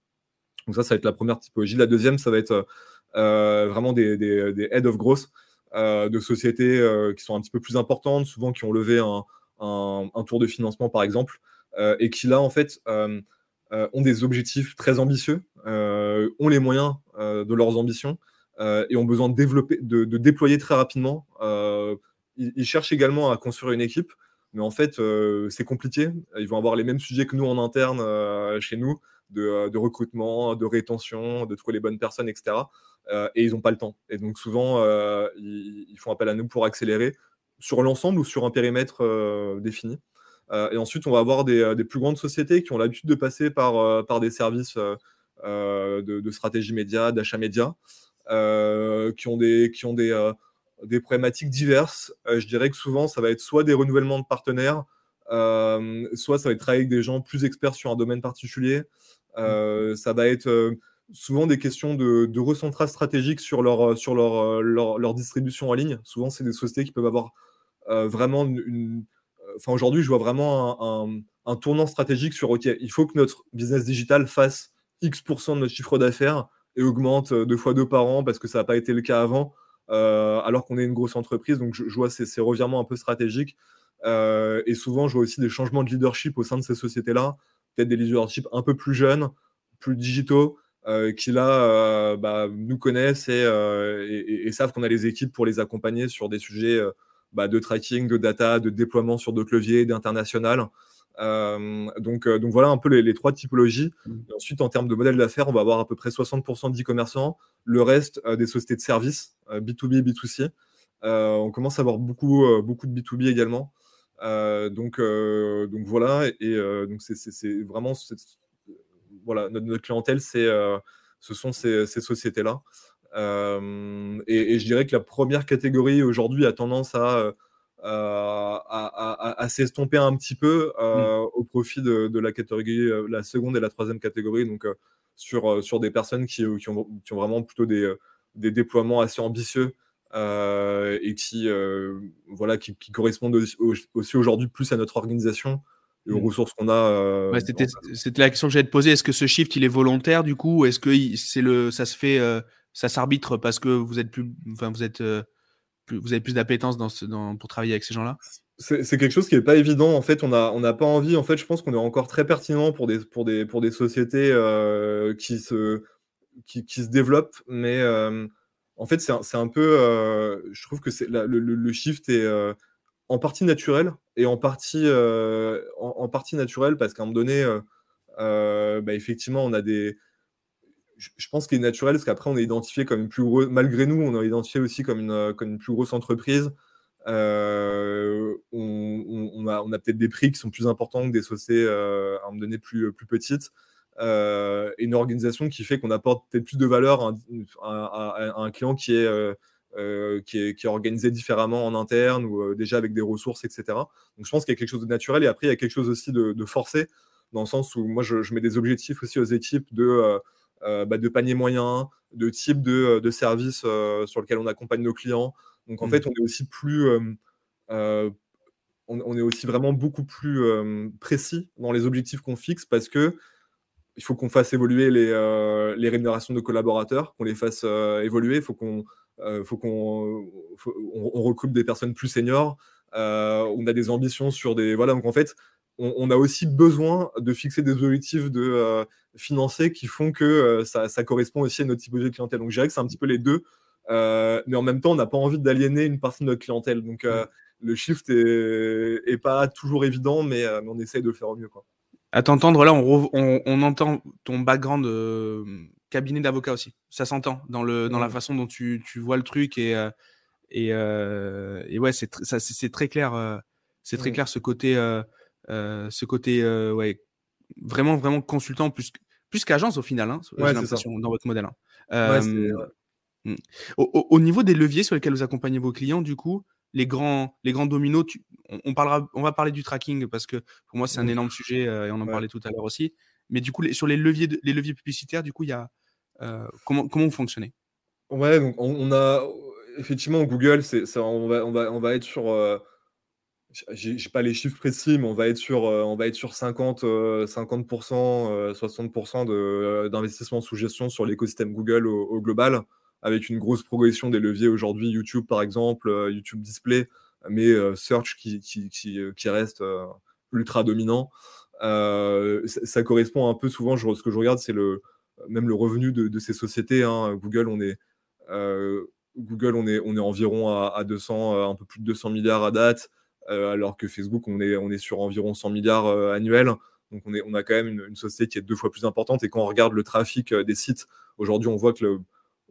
Donc ça, ça va être la première typologie. La deuxième, ça va être vraiment des, des, des, head of growth de sociétés qui sont un petit peu plus importantes, souvent qui ont levé un, un tour de financement, par exemple, et qui là, en fait, ont des objectifs très ambitieux, ont les moyens de leurs ambitions, euh, et ont besoin de développer, de, déployer très rapidement. Euh, ils, cherchent également à construire une équipe, mais en fait, euh, c'est compliqué. Ils vont avoir les mêmes sujets que nous en interne chez nous, de, recrutement, de rétention, de trouver les bonnes personnes, etc. et ils n'ont pas le temps. Et donc souvent, ils, font appel à nous pour accélérer sur l'ensemble ou sur un périmètre défini. Euh, et ensuite, on va avoir des, des, plus grandes sociétés qui ont l'habitude de passer par, par des services euh, de, de, stratégie média, d'achat média, euh, qui ont des, qui ont des, euh, des problématiques diverses. Euh, je dirais que souvent, ça va être soit des renouvellements de partenaires, soit ça va être travailler avec des gens plus experts sur un domaine particulier. ça va être souvent des questions de, de, recentrage stratégique sur, leur, sur leur, leur, leur, distribution en ligne. Souvent, c'est des sociétés qui peuvent avoir euh, vraiment une. Enfin, aujourd'hui, je vois vraiment un, tournant stratégique sur OK, il faut que notre business digital fasse X% de notre chiffre d'affaires et augmente euh, deux fois deux par an parce que ça n'a pas été le cas avant, euh, alors qu'on est une grosse entreprise. Donc, je, je vois ces, ces, revirements un peu stratégiques. Euh, et souvent, je vois aussi des changements de leadership au sein de ces sociétés-là, peut-être des leaderships un peu plus jeunes, plus digitaux, qui là bah, nous connaissent et, savent qu'on a les équipes pour les accompagner sur des sujets bah, de tracking, de data, de déploiement sur d'autres leviers, d'international. donc, donc voilà un peu les, trois typologies. Mmh. ensuite, en termes de modèle d'affaires, on va avoir à peu près 60% d'e-commerçants, le reste des sociétés de services, B2B, B2C. on commence à avoir beaucoup, beaucoup de B2B également. donc, donc voilà, et, donc c'est vraiment voilà, notre, clientèle, c'est ce sont ces, sociétés-là. Et, je dirais que la première catégorie aujourd'hui a tendance à, à, s'estomper un petit peu mmh. au profit de, la catégorie, la seconde et la troisième catégorie, donc sur, sur des personnes qui, qui, ont, qui, ont, vraiment plutôt des, des déploiements assez ambitieux euh, et qui, euh, voilà, qui, correspondent aussi aujourd'hui plus à notre organisation et aux mmh. ressources qu'on a. Euh, c'était la question que j'allais te poser. Est-ce que ce shift, il est volontaire du coup Est-ce que c'est le, ça se fait, ça s'arbitre parce que vous êtes plus, enfin vous êtes, vous avez plus d'appétence pour travailler avec ces gens-là? C'est quelque chose qui n'est pas évident. En fait, on n'a on a pas envie. En fait, je pense qu'on est encore très pertinent pour des, pour des, pour des sociétés qui, se, qui, se développent, mais en fait, c'est un, peu. Euh, je trouve que le, shift est euh, en partie naturel et en partie, euh, en, partie naturel parce qu'à un moment donné, bah, effectivement, on a des. Je, pense qu'il est naturel parce qu'après, on est identifié comme une plus grosse. Malgré nous, on est identifié aussi comme une, comme une plus grosse entreprise. on, a, on a peut-être des prix qui sont plus importants que des sociétés à un moment donné plus, plus petites. Euh, une organisation qui fait qu'on apporte peut-être plus de valeur à, un client qui est, euh, euh, qui est, qui, est, organisé différemment en interne ou déjà avec des ressources, etc. Donc je pense qu'il y a quelque chose de naturel et après il y a quelque chose aussi de, forcé dans le sens où moi je, mets des objectifs aussi aux équipes de, bah, de panier moyen, de type de, de service sur lequel on accompagne nos clients. Donc en mmh. fait on est aussi plus on, est aussi vraiment beaucoup plus précis dans les objectifs qu'on fixe parce que il faut qu'on fasse évoluer les, euh, les, rémunérations de collaborateurs, qu'on les fasse euh, évoluer. Il faut qu'on euh, faut qu'on on, recrute des personnes plus seniors. on a des ambitions sur des voilà. Donc en fait, on, a aussi besoin de fixer des objectifs de financiers qui font que ça, ça, correspond aussi à notre typologie de clientèle. Donc je dirais que c'est un petit peu les deux. mais en même temps, on n'a pas envie d'aliéner une partie de notre clientèle. Donc le shift est, est, pas toujours évident, mais, mais on essaye de le faire au mieux. Quoi. À t'entendre, là, on, entend ton background de cabinet d'avocat aussi. Ça s'entend dans, le, dans la façon dont tu, vois le truc. Et, euh, et, euh, et ouais, c'est très clair. Euh, c'est très clair ce côté, ce côté ouais, vraiment, vraiment consultant plus, plus qu'agence au final, hein, dans votre modèle. Hein. Hmm. au, niveau des leviers sur lesquels vous accompagnez vos clients, du coup, les grands, les grands dominos, on, parlera, on va parler du tracking parce que pour moi, c'est un énorme sujet euh, et on en parlait tout à l'heure aussi. Mais du coup, sur les leviers, les leviers publicitaires, du coup, il y a, euh, comment, comment vous fonctionnez? Ouais, donc on, a effectivement Google, c'est, ça, on, va, on, va, on va être sur. Euh, j'ai, pas les chiffres précis, mais on va être sur, on va être sur 50, 50%, 60% de, d'investissement sous gestion sur l'écosystème Google au global avec une grosse progression des leviers aujourd'hui, YouTube par exemple, euh, YouTube Display, mais euh, Search qui, qui, qui, euh, reste ultra dominant. Ça, correspond un peu souvent, ce que je regarde, c'est le, même le revenu de, ces sociétés. Hein. Google, on est, Google, on est, on est environ à, 200, un peu plus de 200 milliards à date, alors que Facebook, on est, on est sur environ 100 milliards annuels. Donc on, est, on a quand même une, une, société qui est deux fois plus importante. Et quand on regarde le trafic des sites, aujourd'hui, on voit que le,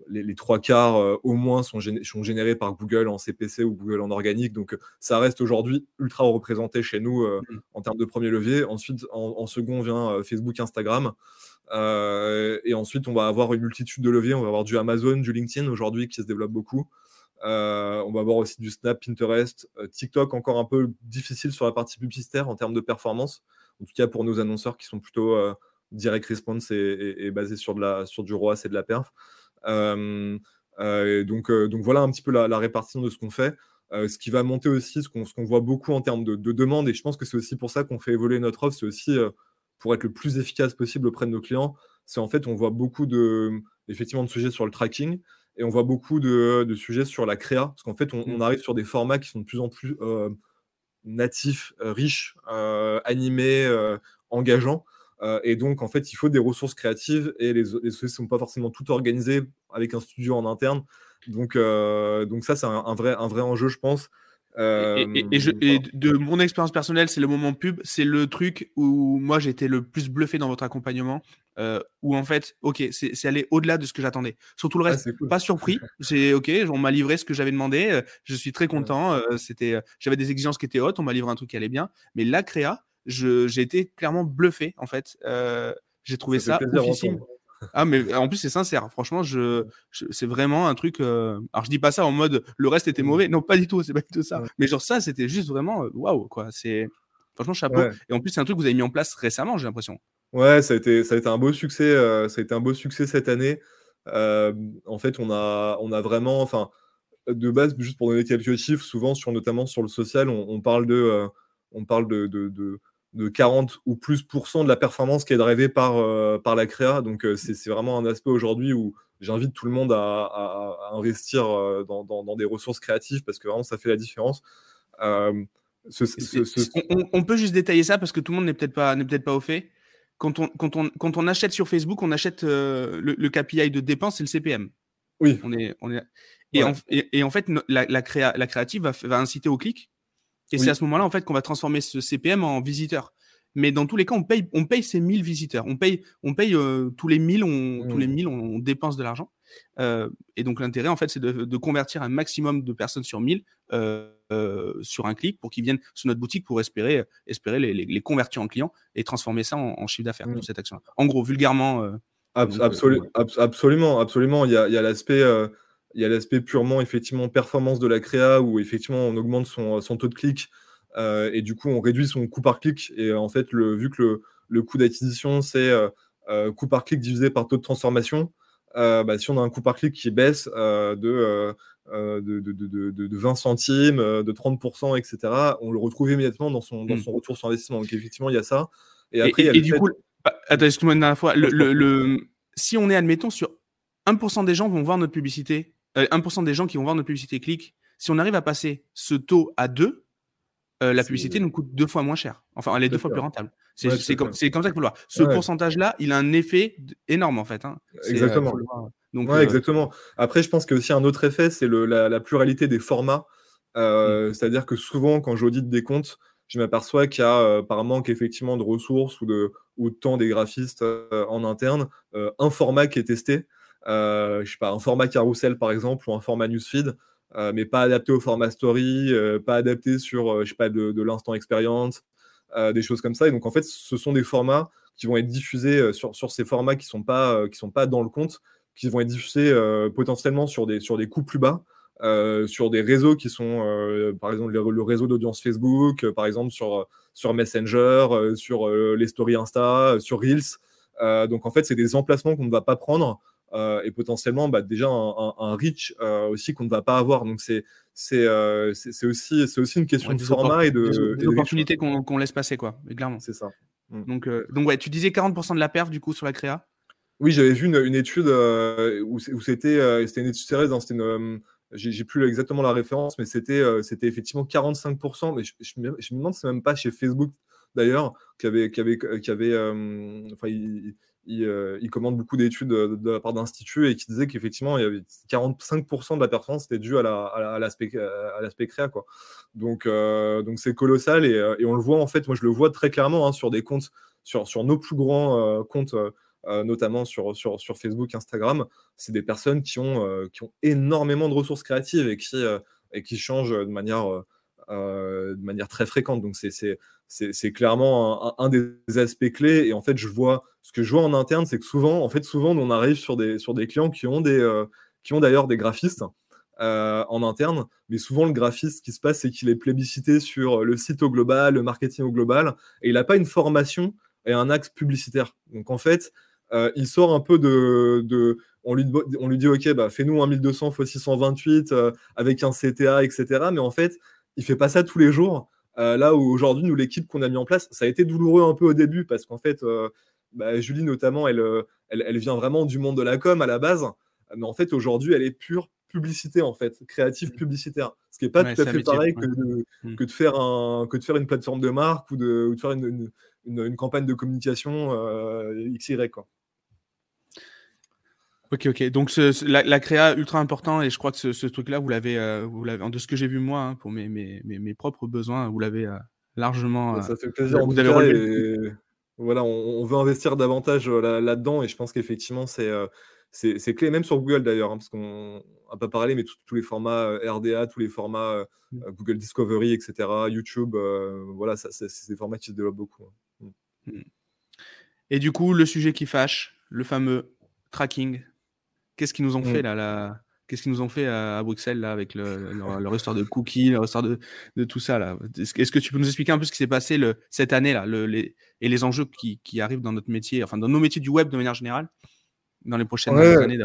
les, trois quarts euh, au moins sont, générés par Google en CPC ou Google en organique. Donc ça reste aujourd'hui ultra représenté chez nous euh, mm. en termes de premier levier. Ensuite, en, second vient euh, Facebook, Instagram. et ensuite, on va avoir une multitude de leviers. On va avoir du Amazon, du LinkedIn aujourd'hui qui se développe beaucoup. On va avoir aussi du Snap, Pinterest, TikTok encore un peu difficile sur la partie publicitaire en termes de performance. En tout cas pour nos annonceurs qui sont plutôt direct response et, basés sur, de la, sur du ROAS et de la perf. Euh, euh, donc, euh, donc voilà un petit peu la, répartition de ce qu'on fait. ce qui va monter aussi, ce qu'on voit beaucoup en termes de, de et je pense que c'est aussi pour ça qu'on fait évoluer notre offre, c'est aussi pour être le plus efficace possible auprès de nos clients. C'est en fait, on voit beaucoup de, effectivement, de sujets sur le tracking et on voit beaucoup de, de sujets sur la créa, parce qu'en fait, on, on, mmh. arrive sur des formats qui sont de plus en plus natifs, riches, animés, engageants. et donc, en fait, il faut des ressources créatives et les, les sociétés ne sont pas forcément toutes organisées avec un studio en interne. Donc, donc ça, c'est un, vrai, un vrai enjeu, je pense. Et, je, de mon expérience personnelle, c'est le moment pub, c'est le truc où moi j'ai été le plus bluffé dans votre accompagnement, euh, où en fait, ok, c'est aller au-delà de ce que j'attendais. Sur tout le ah, reste, pas surpris. C'est ok, on m'a livré ce que j'avais demandé. Euh, je suis très content. Euh, c'était, j'avais des exigences qui étaient hautes. On m'a livré un truc qui allait bien. Mais la créa, j'ai été clairement bluffé en fait. j'ai trouvé ça, ça Ah mais en plus c'est sincère. Franchement, je, c'est vraiment un truc. Alors je dis pas ça en mode le reste était mauvais. Non, pas du tout. C'est pas du tout ça. Mais genre ça, c'était juste vraiment waouh quoi. C'est franchement chapeau. Et en plus c'est un truc que vous avez mis en place récemment, j'ai l'impression. Ouais, ça a été, ça a été un beau succès. Euh, ça a été un beau succès cette année. Euh, en fait, on a, on a vraiment, enfin, de base, juste pour donner quelques chiffres, souvent sur, notamment sur le social, on, parle de, euh, on parle de, de, de, 40 ou plus de la performance qui est drivée par, par la créa. Donc, c'est vraiment un aspect aujourd'hui où j'invite tout le monde à, investir dans, dans, des ressources créatives parce que vraiment, ça fait la différence. on, on, peut juste détailler ça parce que tout le monde n'est peut-être pas, peut pas au fait quand on, quand, on, quand on achète sur Facebook, on achète euh, le, KPI de dépense, c'est le CPM. Oui. On est, on est... Et, en, et, en, fait, la, la, créa, la créative va, va, inciter au clic. Et c'est à ce moment-là en fait, qu'on va transformer ce CPM en visiteur. Mais dans tous les cas, on paye, on paye ces 1000 visiteurs. On paye, on paye euh, tous les 1000, on, tous les 1000, mmh. on, dépense de l'argent. Euh, et donc l'intérêt, en fait, c'est de, convertir un maximum de personnes sur 1000 euh, sur un clic pour qu'ils viennent sur notre boutique pour espérer, espérer les, convertir en clients et transformer ça en, chiffre d'affaires, mmh. cette action. En gros, vulgairement. absolument, absolument. Il y a, il y a l'aspect. Il y a l'aspect purement effectivement performance de la créa où effectivement on augmente son, son taux de clic euh, et du coup, on réduit son coût par clic. Et en fait, le, vu que le, coût d'acquisition, c'est euh, euh, coût par clic divisé par taux de transformation, bah, si on a un coût par clic qui baisse de, de, de, de, 20 centimes, de 30%, etc., on le retrouve immédiatement dans son, dans mmh. son retour sur investissement. Donc effectivement, il y a ça. Et après, et, du coup, bah, attends, excuse-moi une dernière fois. Le, le, si on est, admettons, sur 1% des gens vont voir notre publicité, 1% des gens qui vont voir notre publicité clic, si on arrive à passer ce taux à 2, euh, la publicité nous coûte deux fois moins cher. Enfin, elle est deux fois plus rentable. C'est comme, ça qu'il faut le voir. Ce pourcentage-là, il a un effet énorme en fait. Hein. Exactement. Donc, ouais, exactement. Après, je pense que aussi un autre effet, c'est la, la, pluralité des formats. Euh, mmh. C'est-à-dire que souvent, quand j'audite des comptes, je m'aperçois qu'il y a, euh, par manque effectivement de ressources ou de, ou de temps des graphistes en interne, un format qui est testé. Je sais pas, un format carousel par exemple ou un format newsfeed. Euh, mais pas adapté au format story, euh, pas adapté sur, euh, je sais pas, de, l'instant expérience, des choses comme ça. Et donc, en fait, ce sont des formats qui vont être diffusés sur, sur ces formats qui sont, pas, sont pas dans le compte, qui vont être diffusés potentiellement sur des, sur des coûts plus bas. sur des réseaux qui sont, par exemple, le, réseau d'audience Facebook, par exemple, sur, sur Messenger, sur les stories Insta, sur Reels. donc, en fait, c'est des emplacements qu'on ne va pas prendre euh, et potentiellement bah, déjà un, reach euh, aussi qu'on ne va pas avoir. Donc c'est c'est euh, aussi c'est aussi une question de format et de d'opportunités qu'on laisse passer quoi. Clairement. C'est ça. Mm. Donc donc ouais, tu disais 40% de la perte du coup sur la créa? Oui, j'avais vu une, une étude où, c'était c'était une étude sérieuse. Hein, c'était une j'ai plus exactement la référence, mais c'était c'était effectivement 45%. Mais je, je, me, demande si c'est même pas chez Facebook d'ailleurs qui avait qui avait qui avait enfin il, il, commande beaucoup d'études de, la part d'instituts et qui disait qu'effectivement, il y avait 45% de la performance était due à l'aspect la, à créa. Quoi. Donc, euh, donc c'est colossal et, on le voit en fait, moi je le vois très clairement hein, sur des comptes, sur, sur nos plus grands euh, comptes, euh, notamment sur, sur, sur, Facebook, Instagram, c'est des personnes qui ont, qui ont énormément de ressources créatives et qui, et qui changent de manière, de manière très fréquente. Donc c'est clairement un, des aspects clés. Et en fait, je vois ce que je vois en interne, c'est que souvent, en fait, souvent, on arrive sur des, sur des clients qui ont des, euh, qui ont d'ailleurs des graphistes euh, en interne, mais souvent le graphiste, ce qui se passe, c'est qu'il est plébiscité sur le site au global, le marketing au global, et il n'a pas une formation et un axe publicitaire. Donc en fait, euh, il sort un peu de, de on, lui, on lui dit ok, bah, fais-nous un 1200 x 628 avec un CTA, etc. Mais en fait, il fait pas ça tous les jours. Euh, là où aujourd'hui, nous, l'équipe qu'on a mis en place, ça a été douloureux un peu au début parce qu'en fait, euh, bah, Julie notamment, euh, elle, elle, vient vraiment du monde de la com à la base. Mais en fait, aujourd'hui, elle est pure, publicité en fait, créatif mmh. publicitaire. Ce qui n'est pas tout à fait pareil que, de, mmh. que, de, faire un, que de faire une plateforme de marque ou de, ou de faire une, une, campagne de communication euh, XY. Quoi. Ok, ok. Donc la, créa ultra important et je crois que ce, truc-là, vous l'avez, euh, vous l'avez, de ce que j'ai vu moi hein, pour mes, mes, mes, propres besoins, vous l'avez euh, largement. ça fait plaisir. Vous avez voilà, on, veut investir davantage là, dedans et je pense qu'effectivement c'est c'est clé, même sur Google d'ailleurs, hein, parce qu'on n'a pas parlé, mais tous les formats RDA, tous les formats mmh. Google Discovery, etc., YouTube, voilà, c'est des formats qui se développent beaucoup. Hein. Mmh. Mmh. Et du coup, le sujet qui fâche, le fameux tracking. Qu'est-ce qu'ils nous ont fait là, Qu'est-ce qu'ils nous ont fait à, Bruxelles là avec le, leur, histoire de cookies, leur histoire de, de tout ça là? Est-ce que tu peux nous expliquer un peu ce qui s'est passé le, cette année là, les, et les enjeux qui, qui, arrivent dans notre métier, enfin dans nos métiers du web de manière générale dans les prochaines années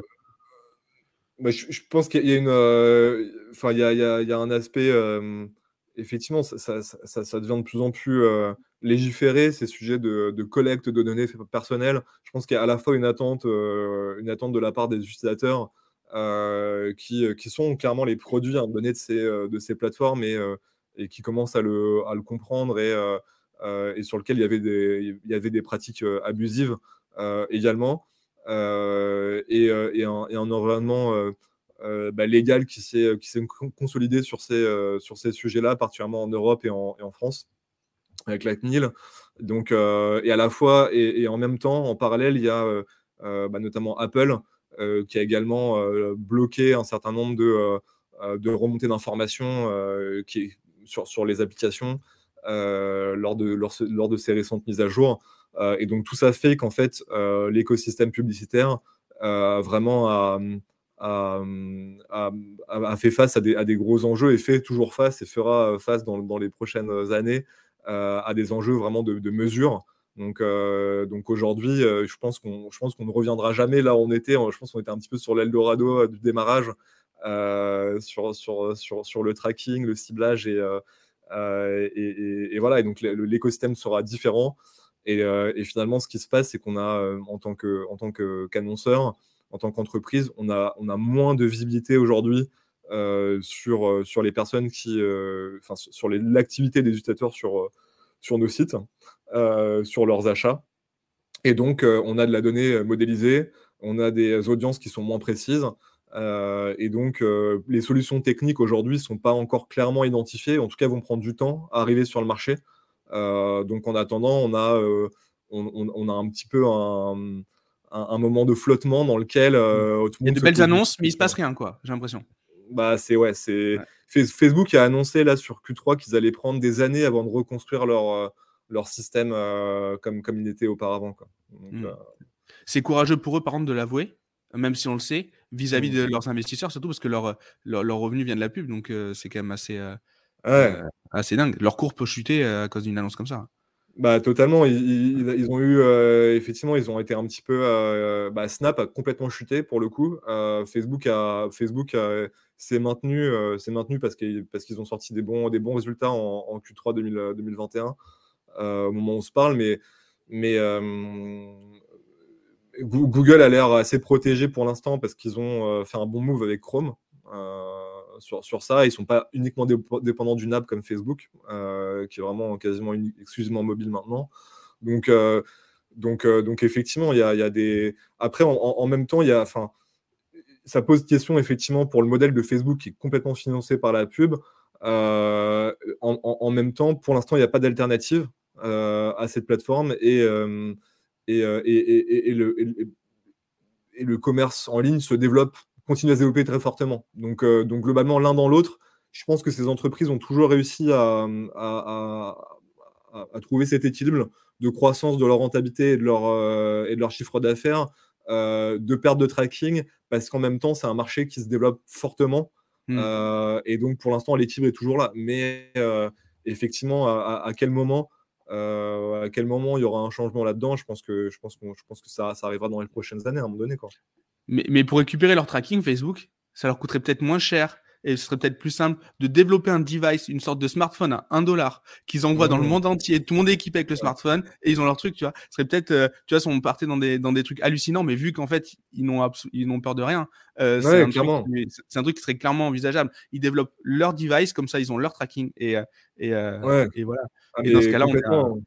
bah, je, pense qu'il y a une, euh, enfin, il, y a, il, y a, un aspect, euh, effectivement, ça, ça, ça, devient de plus en plus euh, légiféré, ces sujets de, collecte de données personnelles. Je pense qu'il y a à la fois une attente, une attente de la part des utilisateurs qui, qui, sont clairement les produits hein, donnés de ces, de ces plateformes et, et qui commencent à le, à le comprendre et, et sur lequel il y avait des, il y avait des pratiques abusives également. Euh, et, euh, et, un, environnement euh, bah, légal qui s'est consolidé sur ces, ces sujets-là, particulièrement en Europe et en France, avec la CNIL. Donc, et à la fois, et, en même temps, en parallèle, il y a bah, notamment Apple qui a également bloqué un certain nombre de, de remontées d'informations sur, sur les applications lors, de, lors, lors, de ces récentes mises à jour. Euh, et donc tout ça fait qu'en fait, euh, l'écosystème publicitaire euh, vraiment a, fait face à des, gros enjeux et fait toujours face et fera face dans, les prochaines années à des enjeux vraiment de, mesure. Donc, donc aujourd'hui, je pense qu'on ne reviendra jamais là où on était. Je pense qu'on était un petit peu sur l'Eldorado du démarrage sur, sur, sur, sur, le tracking, le ciblage et, et, voilà. Et donc l'écosystème sera différent. Euh, et, finalement, ce qui se passe, c'est qu'on a, euh, en tant qu'annonceur, en tant qu'entreprise, on a, on a moins de visibilité aujourd'hui euh, sur, sur les personnes qui, enfin, sur l'activité des utilisateurs sur, sur nos sites, sur leurs achats. Et donc, on a de la donnée modélisée, on a des audiences qui sont moins précises. et donc, les solutions techniques aujourd'hui ne sont pas encore clairement identifiées, en tout cas, vont prendre du temps à arriver sur le marché. Euh, donc en attendant, on a, euh, on, a un petit peu un, un, moment de flottement dans lequel euh, il y a de belles annonces, mais il se passe rien, quoi. J'ai l'impression. Bah c'est ouais, c'est Facebook a annoncé là sur Q3 qu'ils allaient prendre des années avant de reconstruire leur leur système comme comme il était auparavant, quoi. Hmm. C'est courageux pour eux, par contre, de l'avouer, même si on le sait, vis-à-vis de leurs investisseurs, surtout parce que leur, leur, leur, revenu vient de la pub, donc c'est quand même assez, Ouais. Ah, c'est dingue. Leur cours peut chuter euh, à cause d'une annonce comme ça. Bah totalement. Ils, ont eu euh, effectivement, ils ont été un petit peu. Euh, bah, Snap a complètement chuté pour le coup. Facebook a Facebook s'est maintenu, s'est maintenu parce qu'ils ont sorti des bons résultats en, Q3 2021 au moment où on se parle, mais Google a l'air assez protégé pour l'instant parce qu'ils ont fait un bon move avec Chrome sur, ça. Ils sont pas uniquement dépendants d'une app comme Facebook, euh, qui est vraiment quasiment exclusivement mobile maintenant. Donc, euh, euh, effectivement, il y a, des. Après, en, même temps, il y a. ça pose question effectivement pour le modèle de Facebook qui est complètement financé par la pub. En, même temps, pour l'instant, il n'y a pas d'alternative à cette plateforme et, le, commerce en ligne se développe continue à se développer très fortement. Donc, euh, globalement, l'un dans l'autre, je pense que ces entreprises ont toujours réussi à, trouver cet équilibre de croissance de leur rentabilité et de leur, euh, chiffre d'affaires, euh, de perte de tracking, parce qu'en même temps, c'est un marché qui se développe fortement. Hmm. et donc, pour l'instant, l'équilibre est toujours là. Mais effectivement, à, quel moment à quel moment il y aura un changement là-dedans Je pense que, je pense, je pense que ça, ça arrivera dans les prochaines années à un moment donné. Quoi. Mais, pour récupérer leur tracking Facebook, ça leur coûterait peut-être moins cher et ce serait peut-être plus simple de développer un device, une sorte de smartphone à 1 dollar qu'ils envoient dans le mmh. monde entier. Tout le monde est équipé avec le smartphone et ils ont leur truc, tu vois. Ce serait peut-être, euh, tu vois, si on partait dans des, dans des trucs hallucinants, mais vu qu'en fait, ils n'ont, ils n'ont peur de rien, euh, c'est, un truc, qui serait clairement envisageable. Ils développent leur device, comme ça, ils ont leur tracking et, euh, et, et voilà. Ah, et dans ce cas-là, on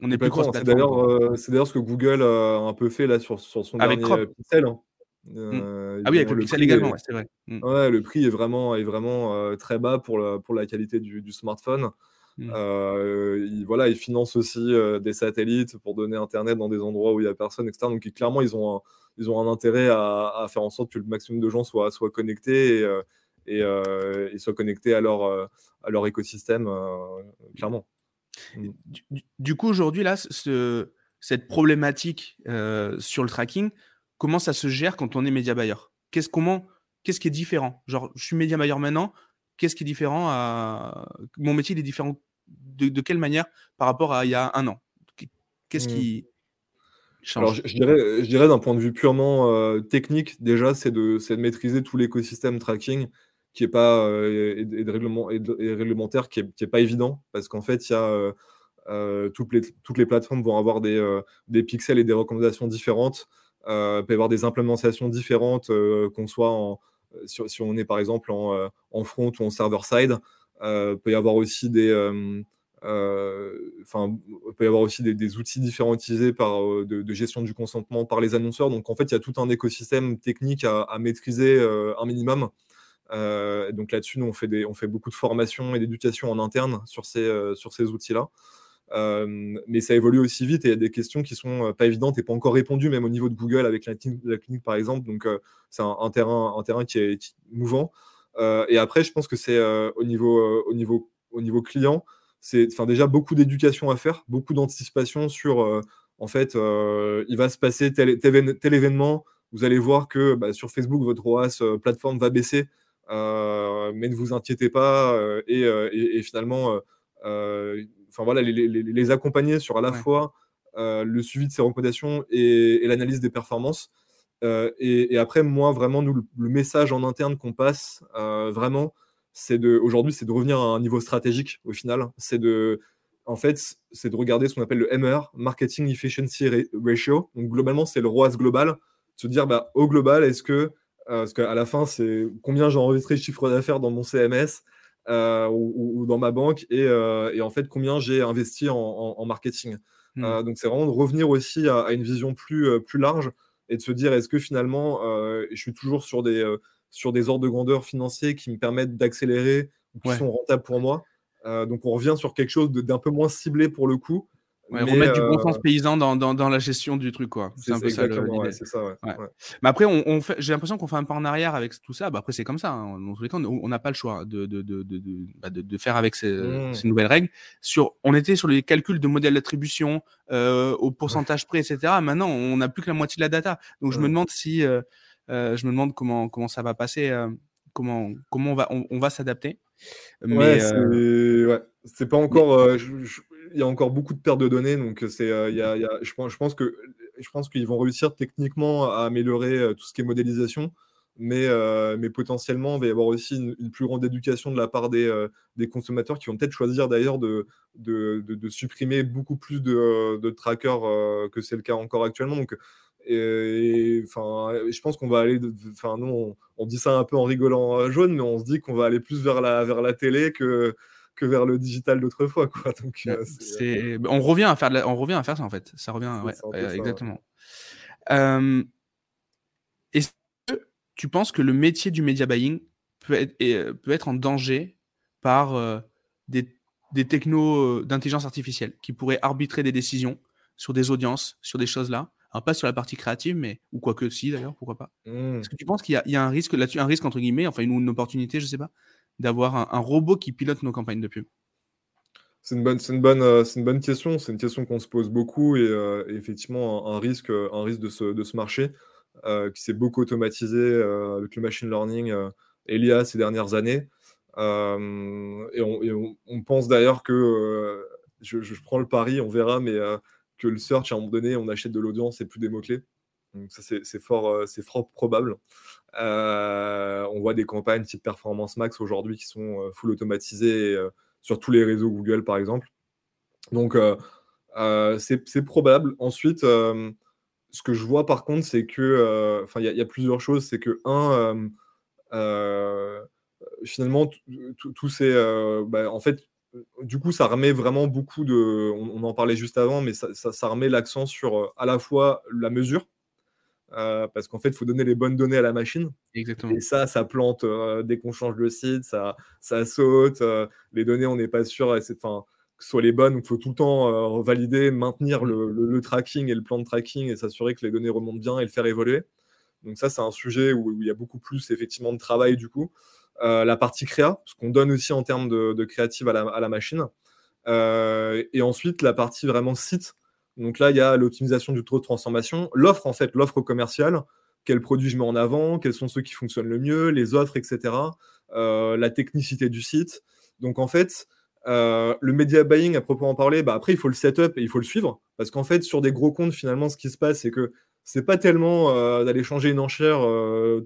on est plus C'est d'ailleurs, euh, c'est d'ailleurs ce que Google a un peu fait là sur, sur son avec dernier Pixel. Hein. Mmh. Euh, ah oui, avec le, Pixel également, c'est vrai. Mmh. Ouais, le prix est vraiment, est vraiment euh, très bas pour la, pour la qualité du, du smartphone. Mmh. il, voilà, ils financent aussi des satellites pour donner Internet dans des endroits où il n'y a personne, etc. Donc clairement, ils ont un, ils ont un intérêt à, à, faire en sorte que le maximum de gens soient, soient connectés et, et, et soient connectés à leur, à leur écosystème, clairement. Du, coup, aujourd'hui, là, ce, cette problématique euh, sur le tracking, comment ça se gère quand on est média buyer? Qu'est-ce comment qu'est-ce qui est différent? Genre, je suis média buyer maintenant. Qu'est-ce qui est différent à mon métier il est différent de, quelle manière par rapport à il y a un an? Qu'est-ce mmh. qui change? Alors, je, dirais, je dirais d'un point de vue purement euh, technique, déjà, c'est de, de maîtriser tout l'écosystème tracking qui est pas euh, et, de règlement, et, réglementaire qui est, qui est, pas évident parce qu'en fait il y a euh, toutes, les, toutes les plateformes vont avoir des, des pixels et des recommandations différentes il peut y avoir des implémentations différentes qu'on soit en, si, on est par exemple en, front ou en server side il peut y avoir aussi des enfin, peut y avoir aussi des, outils différents utilisés par, de, gestion du consentement par les annonceurs. Donc, en fait, il y a tout un écosystème technique à, maîtriser un minimum. Euh, donc là-dessus, nous, on fait, des, on fait beaucoup de formation et d'éducation en interne sur ces, euh, sur ces outils-là. Euh, mais ça évolue aussi vite et il y a des questions qui sont pas évidentes et pas encore répondues, même au niveau de Google avec la, clinique, par exemple. Donc, c'est un, terrain, un terrain qui est, mouvant. et après, je pense que c'est au, niveau, au, niveau, au niveau client, c'est déjà beaucoup d'éducation à faire, beaucoup d'anticipation sur, en fait, il va se passer tel, événement. Vous allez voir que bah, sur Facebook, votre OAS plateforme va baisser. Euh, mais ne vous inquiétez pas euh, euh, et, finalement, enfin voilà, les, accompagner sur à la fois le suivi de ces recommandations et, l'analyse des performances. Et, après, moi, vraiment, nous, le, message en interne qu'on passe, vraiment, c'est de, aujourd'hui, c'est de revenir à un niveau stratégique au final. C'est de, en fait, c'est de regarder ce qu'on appelle le MR, Marketing Efficiency Ratio. Donc, globalement, c'est le ROAS global. Se dire, bah, au global, est-ce que euh, parce qu'à la fin, c'est combien j'ai enregistré de chiffre d'affaires dans mon CMS euh, ou, dans ma banque euh, et, en fait combien j'ai investi en, marketing. Hmm. donc c'est vraiment de revenir aussi à, une vision plus, plus large et de se dire est-ce que finalement je suis toujours sur des, sur des ordres de grandeur financiers qui me permettent d'accélérer ou qui sont rentables pour moi. donc on revient sur quelque chose d'un peu moins ciblé pour le coup, remettre du bon sens euh, paysan dans, dans, dans, la gestion du truc, quoi. C'est un peu ça. Mais après, on, on fait, j'ai l'impression qu'on fait un pas en arrière avec tout ça. Bah, après, c'est comme ça. Hein. Dans tous les cas, on n'a pas le choix de, de, de, de, bah, de faire avec ces, mmh. ces, nouvelles règles. Sur, on était sur les calculs de modèles d'attribution euh, au pourcentage près, etc. Maintenant, on n'a plus que la moitié de la data. Donc, je me demande si, euh, euh, je me demande comment, comment ça va passer, euh, comment, comment on va, on, va s'adapter. Mais ouais, c'est pas encore il y a encore beaucoup de pertes de données, donc euh, c'est, euh, il y a, je, pense, je pense que je pense qu'ils vont réussir techniquement à améliorer euh, tout ce qui est modélisation, mais, mais potentiellement, il va y avoir aussi une, plus grande éducation de la part des, des consommateurs qui vont peut-être choisir d'ailleurs de, de, de, supprimer beaucoup plus de, de trackers que c'est le cas encore actuellement. Donc, enfin, je pense qu'on va aller, enfin, nous, on, on, dit ça un peu en rigolant jaune, mais on se dit qu'on va aller plus vers la, vers la télé que que vers le digital d'autrefois. Quoi. Donc, euh, c'est... On, revient à faire on revient à faire ça en fait. Ça revient, ouais, exactement. est-ce que tu penses que le métier du media buying peut être, euh, peut être en danger par euh, des, des technos d'intelligence artificielle qui pourraient arbitrer des décisions sur des audiences, sur des choses là alors pas sur la partie créative, mais ou quoi que si d'ailleurs, pourquoi pas. Mmh. Est-ce que tu penses qu'il y a, il y a un risque là-dessus, un risque entre guillemets, enfin une, une opportunité, je sais pas, d'avoir un, robot qui pilote nos campagnes de pub euh, c'est une bonne question. C'est une question qu'on se pose beaucoup et, euh, effectivement un, risque, de ce, marché euh, qui s'est beaucoup automatisé avec le machine learning et l'IA ces dernières années. et, on, pense d'ailleurs que je, je, prends le pari, on verra, mais que le search à un moment donné, on achète de l'audience et plus des mots clés. Donc ça, c'est fort, c'est fort probable. on voit des campagnes type Performance Max aujourd'hui qui sont full automatisées sur tous les réseaux Google, par exemple. Donc, c'est probable. Ensuite, ce que je vois par contre, c'est que, enfin, il y, a plusieurs choses. C'est que, un, finalement, tout c'est, bah, en fait, du coup, ça remet vraiment beaucoup de. On, en parlait juste avant, mais ça, ça, remet l'accent sur à la fois la mesure, parce qu'en fait, il faut donner les bonnes données à la machine. Exactement. Et ça, ça plante dès qu'on change le site, ça, ça saute. les données, on n'est pas sûr. Enfin, que ce soit les bonnes, il faut tout le temps valider, maintenir le, le, tracking et le plan de tracking et s'assurer que les données remontent bien et le faire évoluer. Donc ça, c'est un sujet où, il y a beaucoup plus effectivement de travail du coup. Euh, la partie créa, ce qu'on donne aussi en termes de, créative à la, machine. Euh, et ensuite, la partie vraiment site. Donc là, il y a l'optimisation du taux de transformation, l'offre en fait, l'offre commerciale, quels produits je mets en avant, quels sont ceux qui fonctionnent le mieux, les offres, etc. Euh, la technicité du site. Donc en fait, le media buying, à proprement parler, bah après, il faut le setup et il faut le suivre. Parce qu'en fait, sur des gros comptes, finalement, ce qui se passe, c'est que c'est pas tellement d'aller changer une enchère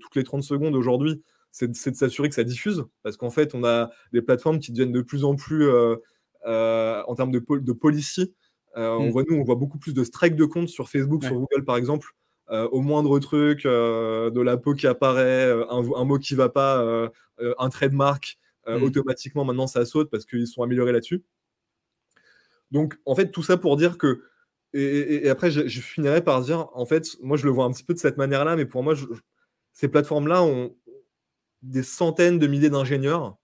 toutes les 30 secondes aujourd'hui c'est de s'assurer que ça diffuse, parce qu'en fait, on a des plateformes qui deviennent de plus en plus, euh, euh, en termes de, de policy, euh, on mm. voit nous, on voit beaucoup plus de strikes de compte sur Facebook, sur Google par exemple, au moindre truc, de la peau qui apparaît, un, mot qui va pas, un trait de marque, mm. automatiquement maintenant ça saute parce qu'ils sont améliorés là-dessus. Donc en fait, tout ça pour dire que et, après, je, finirai par dire, en fait, moi je le vois un petit peu de cette manière-là, mais pour moi, ces plateformes-là ont, des centaines de milliers d'ingénieurs.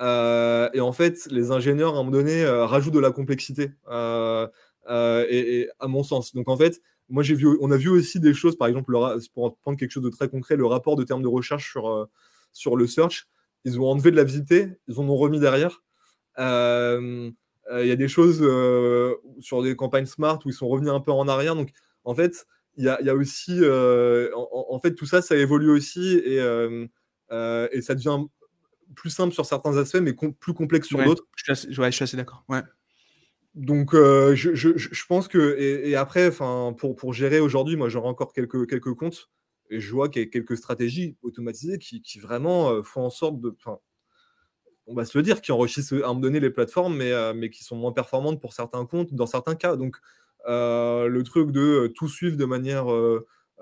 Euh, et en fait, les ingénieurs, à un moment donné, euh, rajoutent de la complexité, euh, et, à mon sens. Donc, en fait, moi, j'ai vu, on a vu aussi des choses, par exemple, pour prendre quelque chose de très concret, le rapport de termes de recherche sur, sur le search. Ils ont enlevé de la visibilité, ils en ont remis derrière. Il y a des choses sur des campagnes smart où ils sont revenus un peu en arrière. Donc, en fait, il y a, y a, aussi, en, en, fait, tout ça, ça évolue aussi. Et euh, et ça devient plus simple sur certains aspects, mais plus complexe sur d'autres. Je, je, suis assez d'accord. Ouais. Donc, euh, je, pense que. Et, après, pour, pour gérer aujourd'hui, moi, j'aurai encore quelques, quelques comptes. Et je vois qu'il y a quelques stratégies automatisées qui, qui vraiment euh, font en sorte de. On va se le dire, qui enrichissent à un moment donné les plateformes, mais, mais qui sont moins performantes pour certains comptes, dans certains cas. Donc, le truc de tout suivre de manière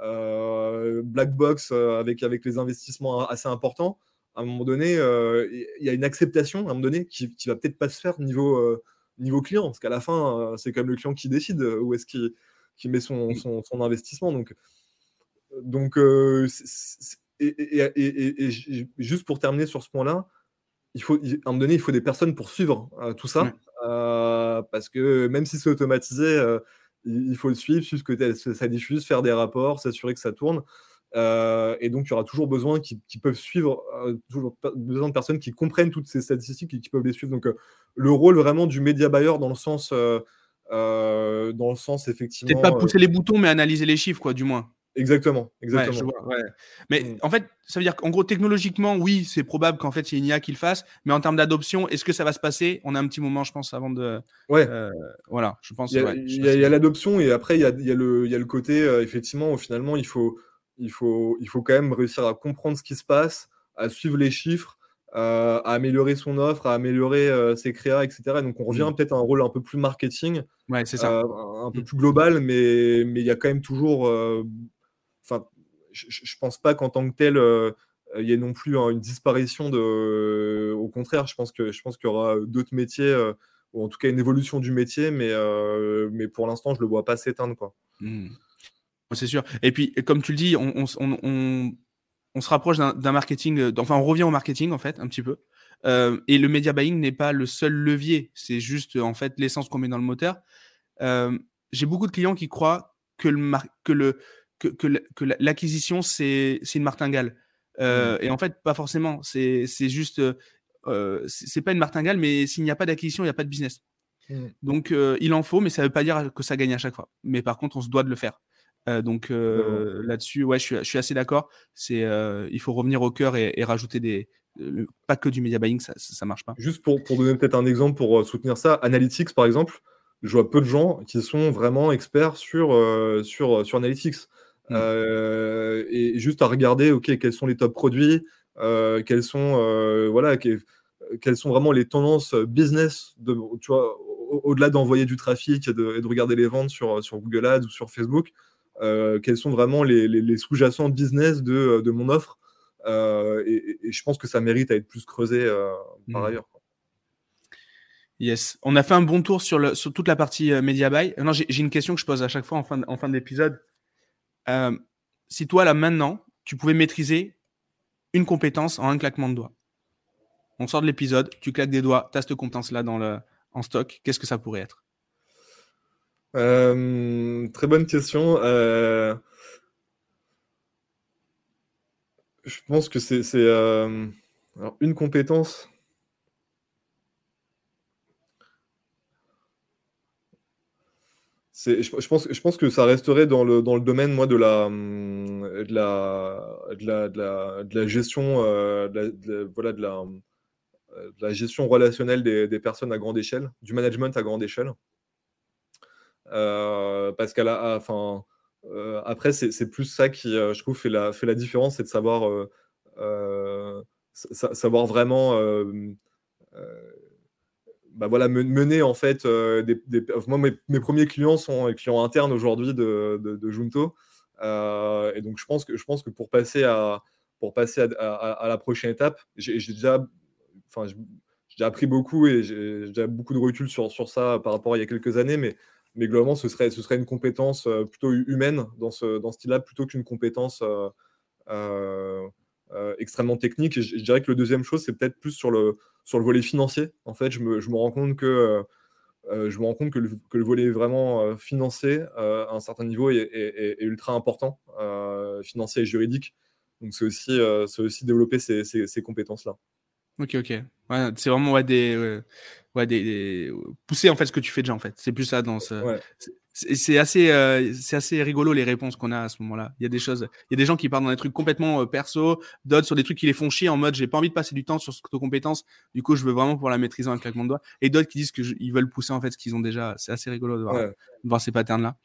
euh, black box euh, avec, avec les investissements assez importants, à un moment donné, euh, il y a une acceptation, à un moment donné, qui, qui va peut-être pas se faire niveau, niveau client, parce qu'à la fin, c'est quand même le client qui décide où est-ce qu'il qui met son, son, son, investissement. Donc, donc et, et, et, juste pour terminer sur ce point-là, il faut, à un moment donné, il faut des personnes pour suivre tout ça, parce que même si c'est automatisé, il faut le suivre, suivre ce que ça diffuse, faire des rapports, s'assurer que ça tourne. Euh, et donc, il y aura toujours besoin qui, peuvent suivre, euh, toujours besoin de personnes qui comprennent toutes ces statistiques et qui peuvent les suivre. Donc, euh, le rôle vraiment du média buyer dans le sens, dans le sens effectivement. Peut-être pas pousser les boutons, mais analyser les chiffres, quoi, du moins. Exactement, exactement. Mais mm. en fait, ça veut dire qu'en gros, technologiquement, oui, c'est probable qu'en fait, il y ait une IA qui le fasse. Mais en termes d'adoption, est-ce que ça va se passer? On a un petit moment, je pense, avant de. Ouais. Euh, voilà, je pense. Il y a, l'adoption et après, il y a, le, y a le côté, euh, effectivement, finalement, il faut, il, faut, il faut quand même réussir à comprendre ce qui se passe, à suivre les chiffres, euh, à améliorer son offre, à améliorer ses créas, etc. donc, on revient mm. peut-être à un rôle un peu plus marketing. Ouais, c'est ça. un peu mm. plus global, mais, mais il y a quand même toujours enfin, je, pense pas qu'en tant que tel, euh, il y ait non plus hein, une disparition de. au contraire, je pense que je pense qu'il y aura d'autres métiers euh, ou en tout cas une évolution du métier, mais euh, mais pour l'instant, je le vois pas s'éteindre quoi. Mmh. C'est sûr. Et puis, comme tu le dis, on, on, on, se rapproche d'un marketing. Enfin, on revient au marketing en fait un petit peu. et le media buying n'est pas le seul levier. C'est juste en fait l'essence qu'on met dans le moteur. J'ai beaucoup de clients qui croient que le, que le que, l'acquisition, c'est une martingale. Euh, mmh. Et en fait, pas forcément. C'est juste. Euh, c'est pas une martingale, mais s'il n'y a pas d'acquisition, il n'y a pas de business. Mmh. Donc, euh, il en faut, mais ça ne veut pas dire que ça gagne à chaque fois. Mais par contre, on se doit de le faire. Donc là-dessus, ouais, je suis, assez d'accord. C'est, il faut revenir au cœur et, rajouter des, pas que du media buying, ça, ça, marche pas. Juste pour, pour donner peut-être un exemple pour soutenir ça, Analytics par exemple, je vois peu de gens qui sont vraiment experts sur, sur, sur Analytics. mmh. et juste à regarder, ok, quels sont les top produits, quels sont, voilà, quelles sont vraiment les tendances business de, tu vois, au-delà d'envoyer du trafic et de, regarder les ventes sur, sur Google Ads ou sur Facebook, quels sont vraiment les, sous-jacents business de, de, mon offre. Et, je pense que ça mérite à être plus creusé par mmh. ailleurs. Yes. On a fait un bon tour sur, le, sur toute la partie euh, Media Buy. Non, j'ai une question que je pose à chaque fois en fin, en fin d'épisode. Euh, si toi, là, maintenant, tu pouvais maîtriser une compétence en un claquement de doigts, on sort de l'épisode, tu claques des doigts, tu as cette compétence-là dans le, en stock, qu'est-ce que ça pourrait être? Euh, Très bonne question. Je pense que c'est une compétence. Je, pense, je pense que ça resterait dans le, domaine, moi, de euh, euh, la gestion relationnelle des, des, personnes à grande échelle, du management à grande échelle. Euh, parce qu'à la, enfin, après, c'est plus ça qui, je trouve, fait la, fait la différence, c'est de savoir, savoir vraiment bah voilà, mener en fait euh, moi mes, premiers clients sont les clients internes aujourd'hui de, de, Junto. Euh, et donc je pense que je pense que pour passer à pour passer à, la prochaine étape j'ai déjà enfin j'ai appris beaucoup et j'ai déjà beaucoup de recul sur, sur ça par rapport à il y a quelques années mais mais globalement ce serait une compétence euh, plutôt humaine dans ce style-là plutôt qu'une compétence extrêmement technique et je, dirais que le deuxième chose c'est peut-être plus sur le volet financier, en fait, je me, rends compte que euh, euh, je me rends compte que le, volet vraiment euh, financier à un certain niveau est, ultra important, financier et juridique. Donc c'est aussi, développer ces compétences-là. Ok, ok. Ouais, c'est vraiment ouais, des, ouais, des, pousser en fait ce que tu fais déjà en fait. C'est plus ça dans ce. C'est assez, euh, c'est assez rigolo les réponses qu'on a à ce moment-là. Il y a des choses, il y a des gens qui partent dans des trucs complètement euh, perso, d'autres sur des trucs qui les font chier en mode j'ai pas envie de passer du temps sur cette compétence, du coup je veux vraiment pouvoir la maîtriser en un claquement de doigts. Et d'autres qui disent qu'ils veulent pousser en fait ce qu'ils ont déjà. C'est assez rigolo de voir, voir ces patterns-là.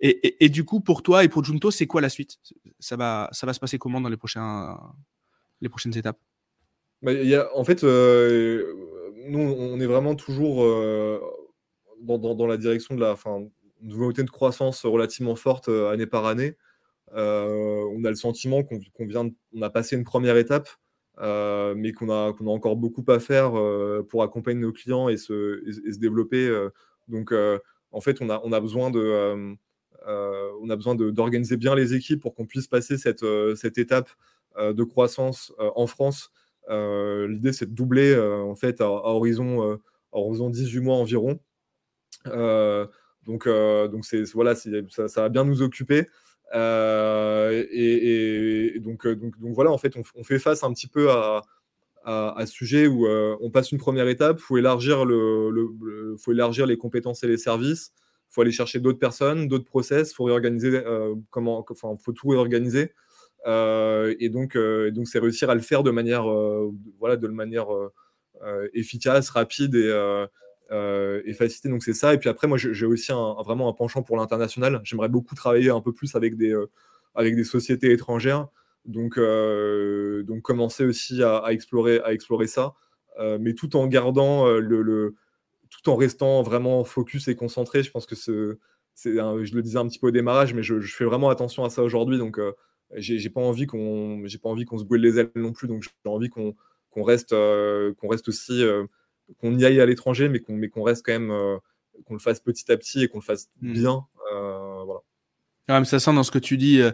Et, et, du coup pour toi et pour Junto, c'est quoi la suite? Ça va, ça va se passer comment dans les prochains, les prochaines étapes? Bah, En fait, euh, nous on est vraiment toujours dans, dans, la direction de la, fin, une de croissance relativement forte euh, année par année. Euh, on a le sentiment qu'on vient, on a passé une première étape, euh, mais qu'on a, encore beaucoup à faire pour accompagner nos clients et se, développer. donc, en fait, on a, besoin de, on a besoin d'organiser bien les équipes pour qu'on puisse passer cette étape de croissance en France. L'idée, c'est de doubler en fait à, horizon, à horizon 18 mois environ. Donc, euh, donc c'est voilà, ça, ça, va bien nous occuper. Euh, et, donc, euh, donc, voilà, en fait, on, fait face un petit peu à, à, ce sujet où on passe une première étape, il faut élargir, le, faut élargir les compétences et les services, il faut aller chercher d'autres personnes, d'autres process, il faut réorganiser, comment, enfin, faut tout réorganiser. Et donc, donc c'est réussir à le faire de manière, voilà, de manière efficace, rapide et, euh, et faciliter. Donc c'est ça. Et puis après, moi, j'ai aussi un, vraiment un penchant pour l'international. J'aimerais beaucoup travailler un peu plus avec des, euh, avec des sociétés étrangères. Donc, euh, donc commencer aussi à, explorer, à explorer ça, mais tout en gardant le, tout en restant vraiment focus et concentré. Je pense que c'est, je le disais un petit peu au démarrage, mais je, fais vraiment attention à ça aujourd'hui. Donc, j'ai, pas envie qu'on, j'ai pas envie qu'on se brûle les ailes non plus. Donc, j'ai envie qu'on, qu'on reste, qu'on reste aussi qu'on y aille à l'étranger, mais qu'on mais qu'on reste quand même, euh, qu'on le fasse petit à petit et qu'on le fasse hmm. bien. Euh, voilà. mais ça sent dans ce que tu dis. Euh,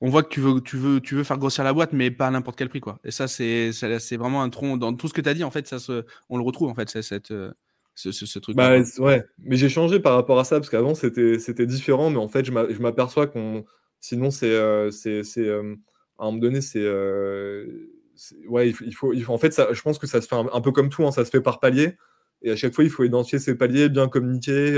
on voit que tu veux, tu veux, tu veux faire grossir la boîte, mais pas à n'importe quel prix, quoi. Et ça, c'est, c'est vraiment un tronc dans tout ce que tu as dit. En fait, ça se, on le retrouve en fait, cette, ce, ce, truc. Bah, ouais, mais j'ai changé par rapport à ça parce qu'avant c'était, c'était différent, mais en fait, je m'aperçois qu'on, sinon c'est, c'est, c'est, à un moment donné, c'est ouais, il en fait, je pense que ça se fait un, peu comme tout, hein, ça se fait par palier. Et à chaque fois, il faut identifier ces paliers, bien communiquer,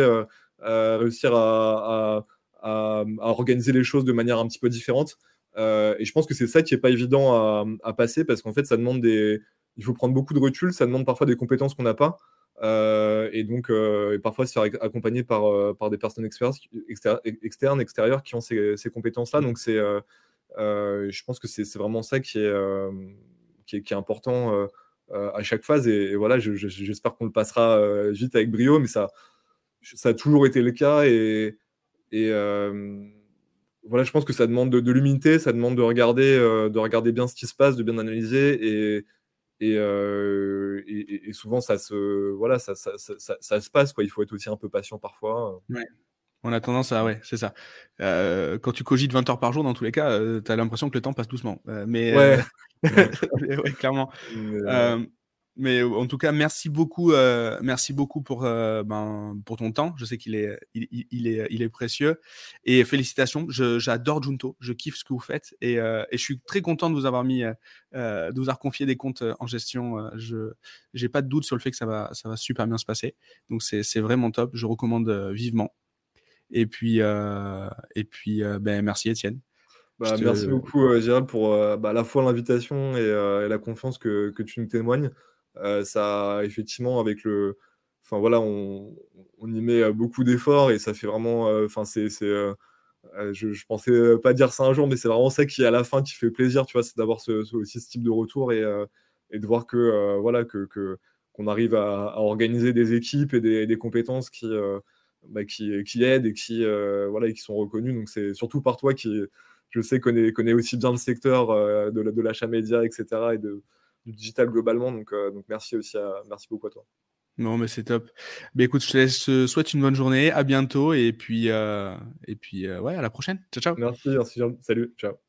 euh, réussir à, à, organiser les choses de manière un petit peu différente. Euh, et je pense que c'est ça qui est pas évident à, passer parce qu'en fait, ça demande des, il faut prendre beaucoup de recul, ça demande parfois des compétences qu'on n'a pas. Et donc, et parfois se faire accompagner par, par des personnes externes, extérieures qui ont ces, ces compétences-là. Donc, c'est, je pense que c'est vraiment ça qui est, important à chaque phase. Et, voilà, j'espère qu'on le passera vite avec brio, mais ça, a toujours été le cas. Et, voilà, je pense que ça demande de, l'humilité, ça demande de regarder, de regarder bien ce qui se passe, de bien analyser. Et, souvent, ça se, voilà, ça, ça, ça, se passe. Quoi. Il faut être aussi un peu patient parfois. On a tendance à, ouais, c'est ça. quand tu cogites 20 heures par jour, dans tous les cas, tu as l'impression que le temps passe doucement. mais, ouais. ouais clairement. Mais en tout cas, merci beaucoup, euh, merci beaucoup pour, euh, ben, pour ton temps. Je sais qu'il est, il, est, il est précieux. Et félicitations. J'adore Junto. Je kiffe ce que vous faites. Et, euh, et, je suis très content de vous avoir mis, de vous avoir confié des comptes en gestion. Je n'ai pas de doute sur le fait que ça va, ça va super bien se passer. Donc c'est vraiment top. Je recommande vivement. Et puis, et puis ben, merci Étienne. Bah, merci beaucoup Gérald pour bah, à la fois l'invitation et, et, la confiance que, que tu nous témoignes. Euh, ça, effectivement, avec le. Enfin, voilà, on, y met beaucoup d'efforts et ça fait vraiment. Euh, enfin, c'est. je, je pensais pas dire ça un jour, mais c'est vraiment ça qui, à la fin, qui fait plaisir, tu vois, c'est d'avoir aussi ce type de retour et, et de voir que, voilà, que, qu'on arrive à, organiser des équipes et des, compétences qui, bah, qui, qui, aident et qui, voilà, et qui sont reconnues. Donc, c'est surtout par toi qui, je sais, connaît, connaît aussi bien le secteur de, de l'achat média, etc. et de, du digital globalement. Donc, euh, donc merci aussi à, merci beaucoup à toi. Non, mais c'est top. Mais écoute, je te laisse, souhaite une bonne journée, à bientôt et puis, euh, et puis euh, ouais, à la prochaine. Ciao, ciao. Merci, merci, salut, ciao.